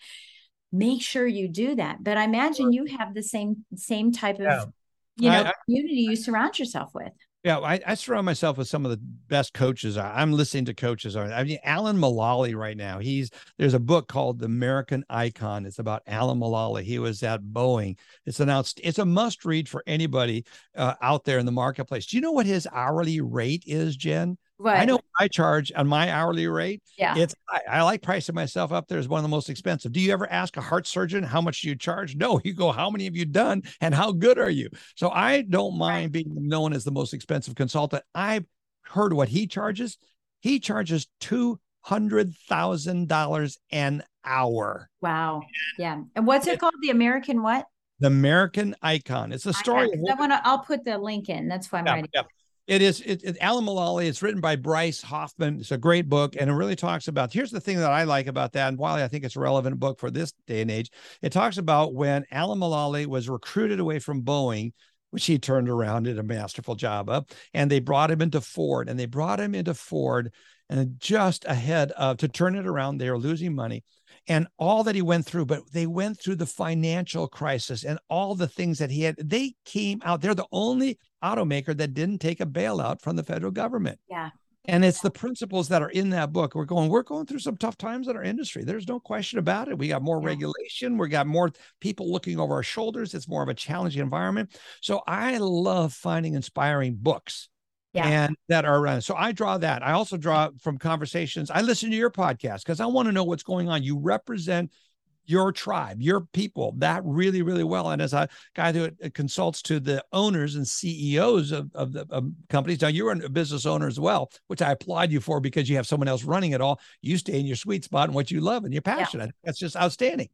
Speaker 1: Make sure you do that. But I imagine you have the same same type of
Speaker 2: Yeah.
Speaker 1: you know
Speaker 2: I- I-
Speaker 1: community you surround yourself with.
Speaker 2: Yeah, I, I surround myself with some of the best coaches. I'm listening to coaches. I mean, Alan Mullally right now. He's there's a book called The American Icon. It's about Alan Mullally. He was at Boeing. It's an out, It's a must read for anybody uh, out there in the marketplace. Do you know what his hourly rate is, Jen?
Speaker 1: Right.
Speaker 2: I know I charge on my hourly rate.
Speaker 1: Yeah.
Speaker 2: It's I, I like pricing myself up there as one of the most expensive. Do you ever ask a heart surgeon how much do you charge? No, you go, how many have you done and how good are you? So I don't mind being known as the most expensive consultant. I've heard what he charges. He charges two hundred thousand dollars an hour.
Speaker 1: wow. Yeah. And what's it called? The American what?
Speaker 2: The American icon. It's a story. of
Speaker 1: I, want to. I'll put the link in. That's why I'm
Speaker 2: Yeah,
Speaker 1: writing.
Speaker 2: yeah. It is it, it Alan Mullally. It's written by Bryce Hoffman. It's a great book, and it really talks about. Here's the thing that I like about that, and why I think it's a relevant book for this day and age. It talks about when Alan Mullally was recruited away from Boeing, which he turned around, did a masterful job of, and they brought him into Ford, and they brought him into Ford, and just ahead of to turn it around, they were losing money. And all that he went through, but they went through the financial crisis and all the things that he had. They came out. They're the only automaker that didn't take a bailout from the federal government.
Speaker 1: Yeah.
Speaker 2: And it's the principles that are in that book. We're going, we're going through some tough times in our industry. There's no question about it. We got more
Speaker 1: Yeah.
Speaker 2: regulation. We got more people looking over our shoulders. It's more of a challenging environment. So I love finding inspiring books
Speaker 1: Yeah.
Speaker 2: and that are around. So I draw that. I also draw from conversations. I listen to your podcast because I want to know what's going on. You represent your tribe, your people, that really, really well. And as a guy who uh, consults to the owners and CEOs of, of the of companies, now you're a business owner as well, which I applaud you for because you have someone else running it all. You stay in your sweet spot and what you love and you're passionate. That's just outstanding.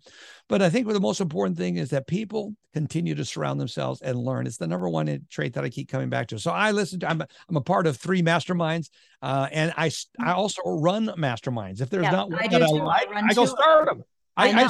Speaker 2: But I think the most important thing is that people continue to surround themselves and learn. It's the number one trait that I keep coming back to. So I listen to, I'm a, I'm a part of three masterminds, uh, and I I also run masterminds. If there's
Speaker 1: Yeah,
Speaker 2: not one
Speaker 1: I
Speaker 2: that I.
Speaker 1: I
Speaker 2: I go start them.
Speaker 1: I
Speaker 2: I,
Speaker 1: know.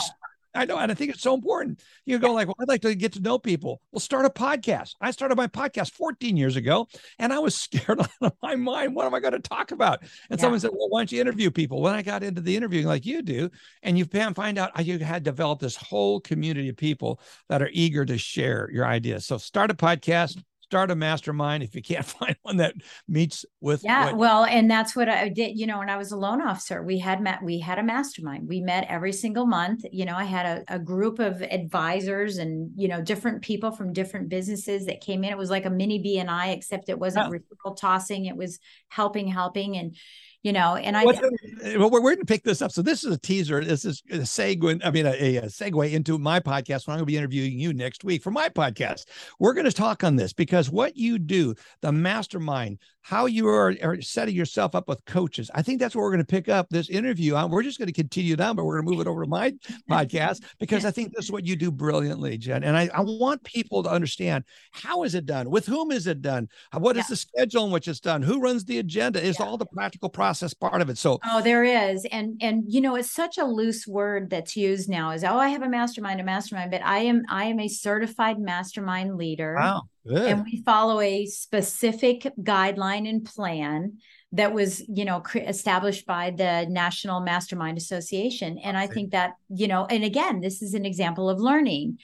Speaker 2: I know, and I think it's so important. You go like, well, I'd like to get to know people. Well, start a podcast. I started my podcast 14 years ago, and I was scared out of my mind. What am I going to talk about? And
Speaker 1: Yeah.
Speaker 2: someone said, well, why don't you interview people? When I got into the interviewing like you do, and you find out you had developed this whole community of people that are eager to share your ideas. So start a podcast, start a mastermind if you can't find one that meets with
Speaker 1: yeah
Speaker 2: what-
Speaker 1: well and that's what i did you know when i was a loan officer we had met we had a mastermind we met every single month you know i had a, a group of advisors and you know different people from different businesses that came in it was like a mini BNI except it wasn't
Speaker 2: Yeah.
Speaker 1: referral tossing it was helping helping and you know and i
Speaker 2: the- well, we're, we're going to pick this up. So this is a teaser. This is a segue. I mean, a, a segue into my podcast when I'm going to be interviewing you next week for my podcast. We're going to talk on this because what you do, the mastermind, how you are, are setting yourself up with coaches. I think that's what we're going to pick up this interview on. We're just going to continue down, but we're going to move it over to my podcast because I think this is what you do brilliantly, Jen. And I, I want people to understand how is it done? With whom is it done? What is
Speaker 1: Yeah.
Speaker 2: the schedule in which it's done? Who runs the agenda? Is
Speaker 1: Yeah.
Speaker 2: all the practical process part of it? So
Speaker 1: Oh, there is. And and you know, it's such a loose word that's used now is oh, I have a mastermind, a mastermind, but I am I am a certified mastermind leader.
Speaker 2: Wow, good.
Speaker 1: And we follow a specific guideline and plan that was, you know, cre- established by the National Mastermind Association. And I think that, you know, and again, this is an example of learning.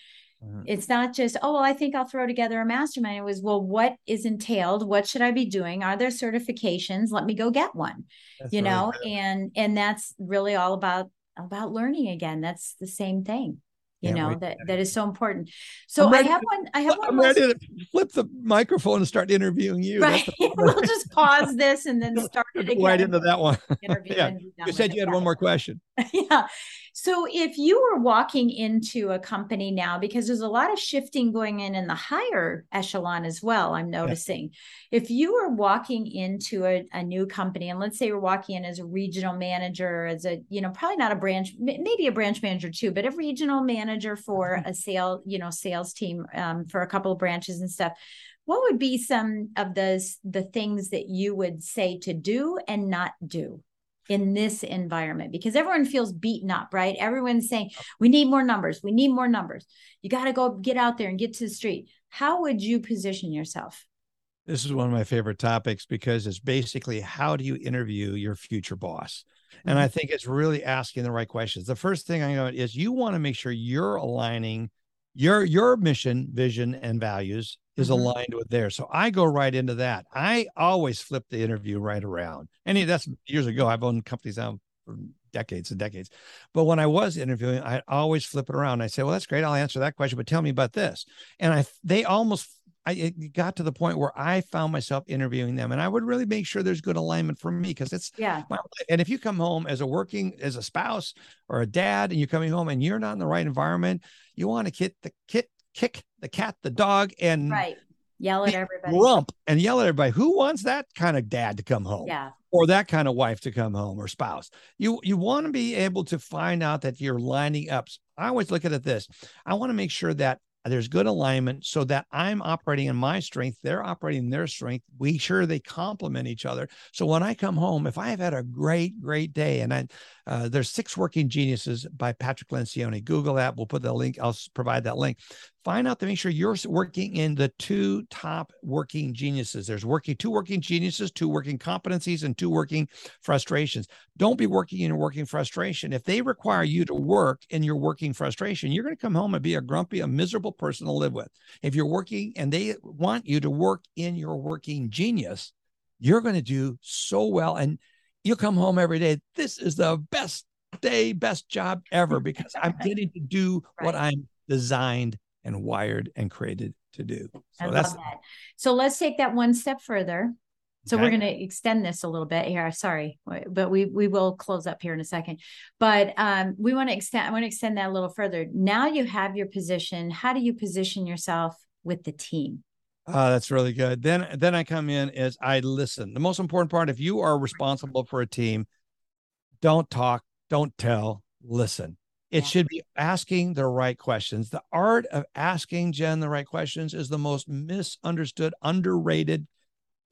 Speaker 2: Mhm.
Speaker 1: It's not just, oh, well, I think I'll throw together a mastermind. It was, well, what is entailed? What should I be doing? Are there certifications? Let me go get one
Speaker 2: That's
Speaker 1: you know
Speaker 2: good.
Speaker 1: and and that's really all about about learning again that's the same thing you
Speaker 2: Can't
Speaker 1: know that that is so important so
Speaker 2: I'm
Speaker 1: i have
Speaker 2: to-
Speaker 1: one i have one
Speaker 2: I'm
Speaker 1: last-
Speaker 2: ready to flip the microphone and start interviewing you.
Speaker 1: Right
Speaker 2: the-
Speaker 1: we'll just pause this and then start it again
Speaker 2: right into that one. yeah.
Speaker 1: and be done
Speaker 2: You said you had one more question.
Speaker 1: yeah. So if you were walking into a company now, because there's a lot of shifting going in in the higher echelon as well, I'm noticing. If you were walking into a, a new company, and let's say you're walking in as a regional manager, as a, you know, probably not a branch, maybe a branch manager too, but a regional manager for a sale, you know, sales team um, for a couple of branches and stuff. What would be some of those the things that you would say to do and not do? In this environment because everyone feels beaten up, right? Everyone's saying, we need more numbers. We need more numbers. You got to go get out there and get to the street. How would you position yourself?
Speaker 2: This is one of my favorite topics because it's basically how do you interview your future boss? And I mm-hmm. think it's really asking the right questions. The first thing I know is you want to make sure you're aligning your your mission, vision, and values is
Speaker 1: Mhm.
Speaker 2: aligned with theirs. So I go right into that. I always flip the interview right around. And that's years ago. I've owned companies now for decades and decades. But when I was interviewing, I always flip it around. I say, "Well, that's great. I'll answer that question, but tell me about this." And I they almost I it got to the point where I found myself interviewing them, and I would really make sure there's good alignment for me because it's
Speaker 1: Yeah.
Speaker 2: my life. And if you come home as a working as a spouse or a dad, and you're coming home and you're not in the right environment, you want to kick the kit, kick the cat, the dog, and
Speaker 1: Right. Yell at everybody.
Speaker 2: rump and yell at everybody. Who wants that kind of dad to come home?
Speaker 1: Yeah.
Speaker 2: or that kind of wife to come home or spouse. You you want to be able to find out that you're lining up. I always look at it this. I want to make sure that there's good alignment so that I'm operating in my strength, they're operating in their strength. We sure they complement each other. So when I come home, if I have had a great, great day, and I uh, there's six working geniuses by Patrick Lencioni. Google that. We'll put the link. I'll provide that link. Find out to make sure you're working in the two top working geniuses. There's working two working geniuses, two working competencies, and two working frustrations. Don't be working in your working frustration. If they require you to work in your working frustration, you're going to come home and be a grumpy, a miserable person to live with. If you're working and they want you to work in your working genius, you're going to do so well. And you'll come home every day. This is the best day, best job ever because I'm getting to do what I'm designed and wired and created to do.
Speaker 1: I
Speaker 2: So that's
Speaker 1: love that. So let's take that one step further. So we're going to extend this a little bit here. Sorry, but we we will close up here in a second. But um, we want to extend. I want to extend that a little further. Now you have your position. How do you position yourself with the team?
Speaker 2: Oh, that's really good. Then then I come in as I listen. The most important part, if you are responsible for a team, don't talk, don't tell, listen. It should be asking the right questions. The art of asking Jen the right questions is the most misunderstood, underrated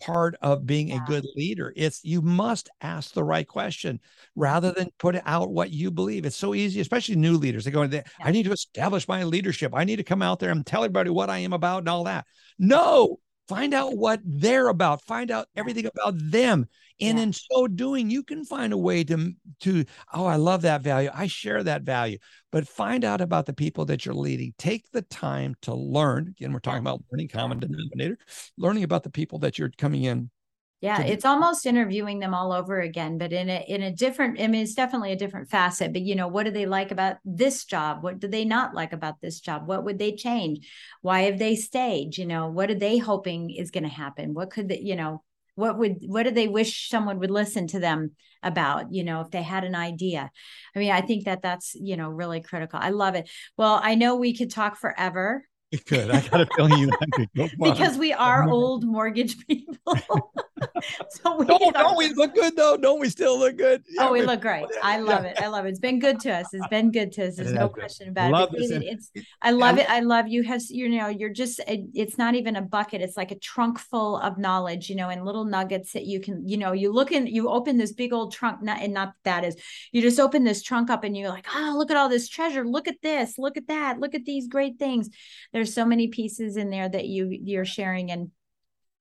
Speaker 2: part of being
Speaker 1: Yeah.
Speaker 2: a good leader. It's you must ask the right question rather than put out what you believe. It's so easy, especially new leaders. They go, I
Speaker 1: Yeah.
Speaker 2: I need to establish my leadership. I need to come out there and tell everybody what I am about and all that. No, find out what they're about. Find out everything about them. And yeah. in so doing you can find a way to to oh i love that value. I share that value. But find out about the people that you're leading. Take the time to learn. Again we're talking about learning common denominator learning about the people that you're coming in
Speaker 1: yeah it's almost interviewing them all over again but in a in a different i mean it's definitely a different facet but you know what do they like about this job? What do they not like about this job? What would they change? Why have they stayed? You know what are they hoping is going to happen? What could they you know what would what do they wish someone would listen to them about you know if they had an idea? I mean i think that that's you know really critical. I love it. Well i know we could talk forever.
Speaker 2: We could. I got a feeling you could.
Speaker 1: because we are old mortgage people.
Speaker 2: so we don't, don't we look good though? Don't we still look good?
Speaker 1: Oh, yeah, oh, we look great. I love yeah. it. I love it. It's been good to us. It's been good to us. There's no question about love it. David, it's I love it. I love you. Have you know? You're just. It's not even a bucket. It's like a trunk full of knowledge. You know, and little nuggets that you can. You know, you look in. You open this big old trunk. Not and not that is. You just open this trunk up and you're like, oh, look at all this treasure. Look at this. Look at that. Look at these great things. There's so many pieces in there that you you're sharing and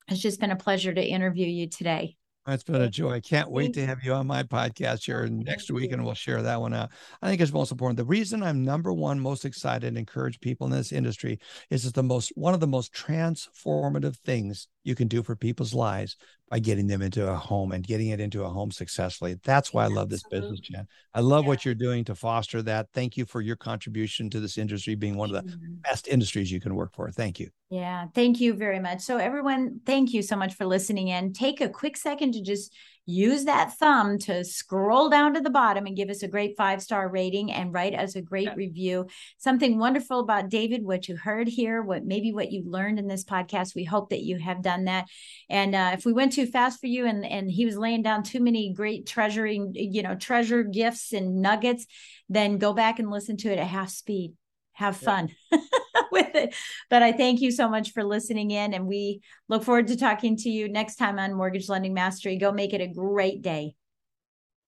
Speaker 1: it's just been a pleasure to interview you today.
Speaker 2: It's been a joy. I can't wait to have you on my podcast here oh, next week, and we'll share that one out. I think it's most important. The reason I'm number one most excited and encourage people in this industry is it's the most one of the most transformative things you can do for people's lives by getting them into a home and getting it into a home successfully. That's why I love this business, Jen. I love yeah. what you're doing to foster that. Thank you for your contribution to this industry being one of the mm-hmm. best industries you can work for. Thank you.
Speaker 1: Yeah, thank you very much. So, everyone, thank you so much for listening in. Take a quick second to just use that thumb to scroll down to the bottom and give us a great five star rating and write us a great yeah. review. Something wonderful about David, what you heard here, what maybe what you learned in this podcast. We hope that you have done that. And uh, if we went too fast for you and and he was laying down too many great treasuring, you know, treasure gifts and nuggets, then go back and listen to it at half speed. Have fun. Yeah. with it. But I thank you so much for listening in, and we look forward to talking to you next time on Mortgage Lending Mastery. Go make it a great day.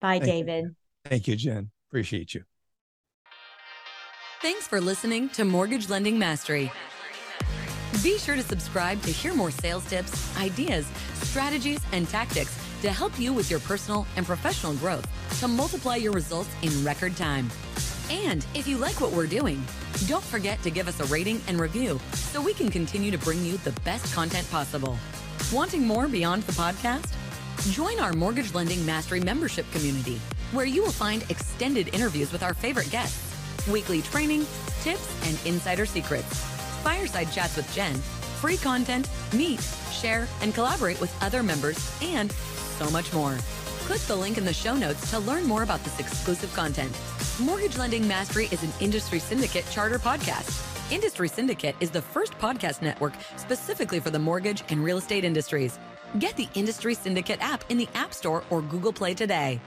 Speaker 1: Bye,
Speaker 2: thank
Speaker 1: David.
Speaker 2: You. Thank you, Jen. Appreciate you.
Speaker 3: Thanks for listening to Mortgage Lending Mastery. Be sure to subscribe to hear more sales tips, ideas, strategies, and tactics to help you with your personal and professional growth to multiply your results in record time. And if you like what we're doing, don't forget to give us a rating and review so we can continue to bring you the best content possible. Wanting more beyond the podcast? Join our Mortgage Lending Mastery membership community, where you will find extended interviews with our favorite guests, weekly training, tips, and insider secrets, fireside chats with Jen, free content, meet, share, and collaborate with other members, and so much more. Click the link in the show notes to learn more about this exclusive content. Mortgage Lending Mastery is an Industry Syndicate charter podcast. Industry Syndicate is the first podcast network specifically for the mortgage and real estate industries. Get the Industry Syndicate app in the App Store or Google Play today.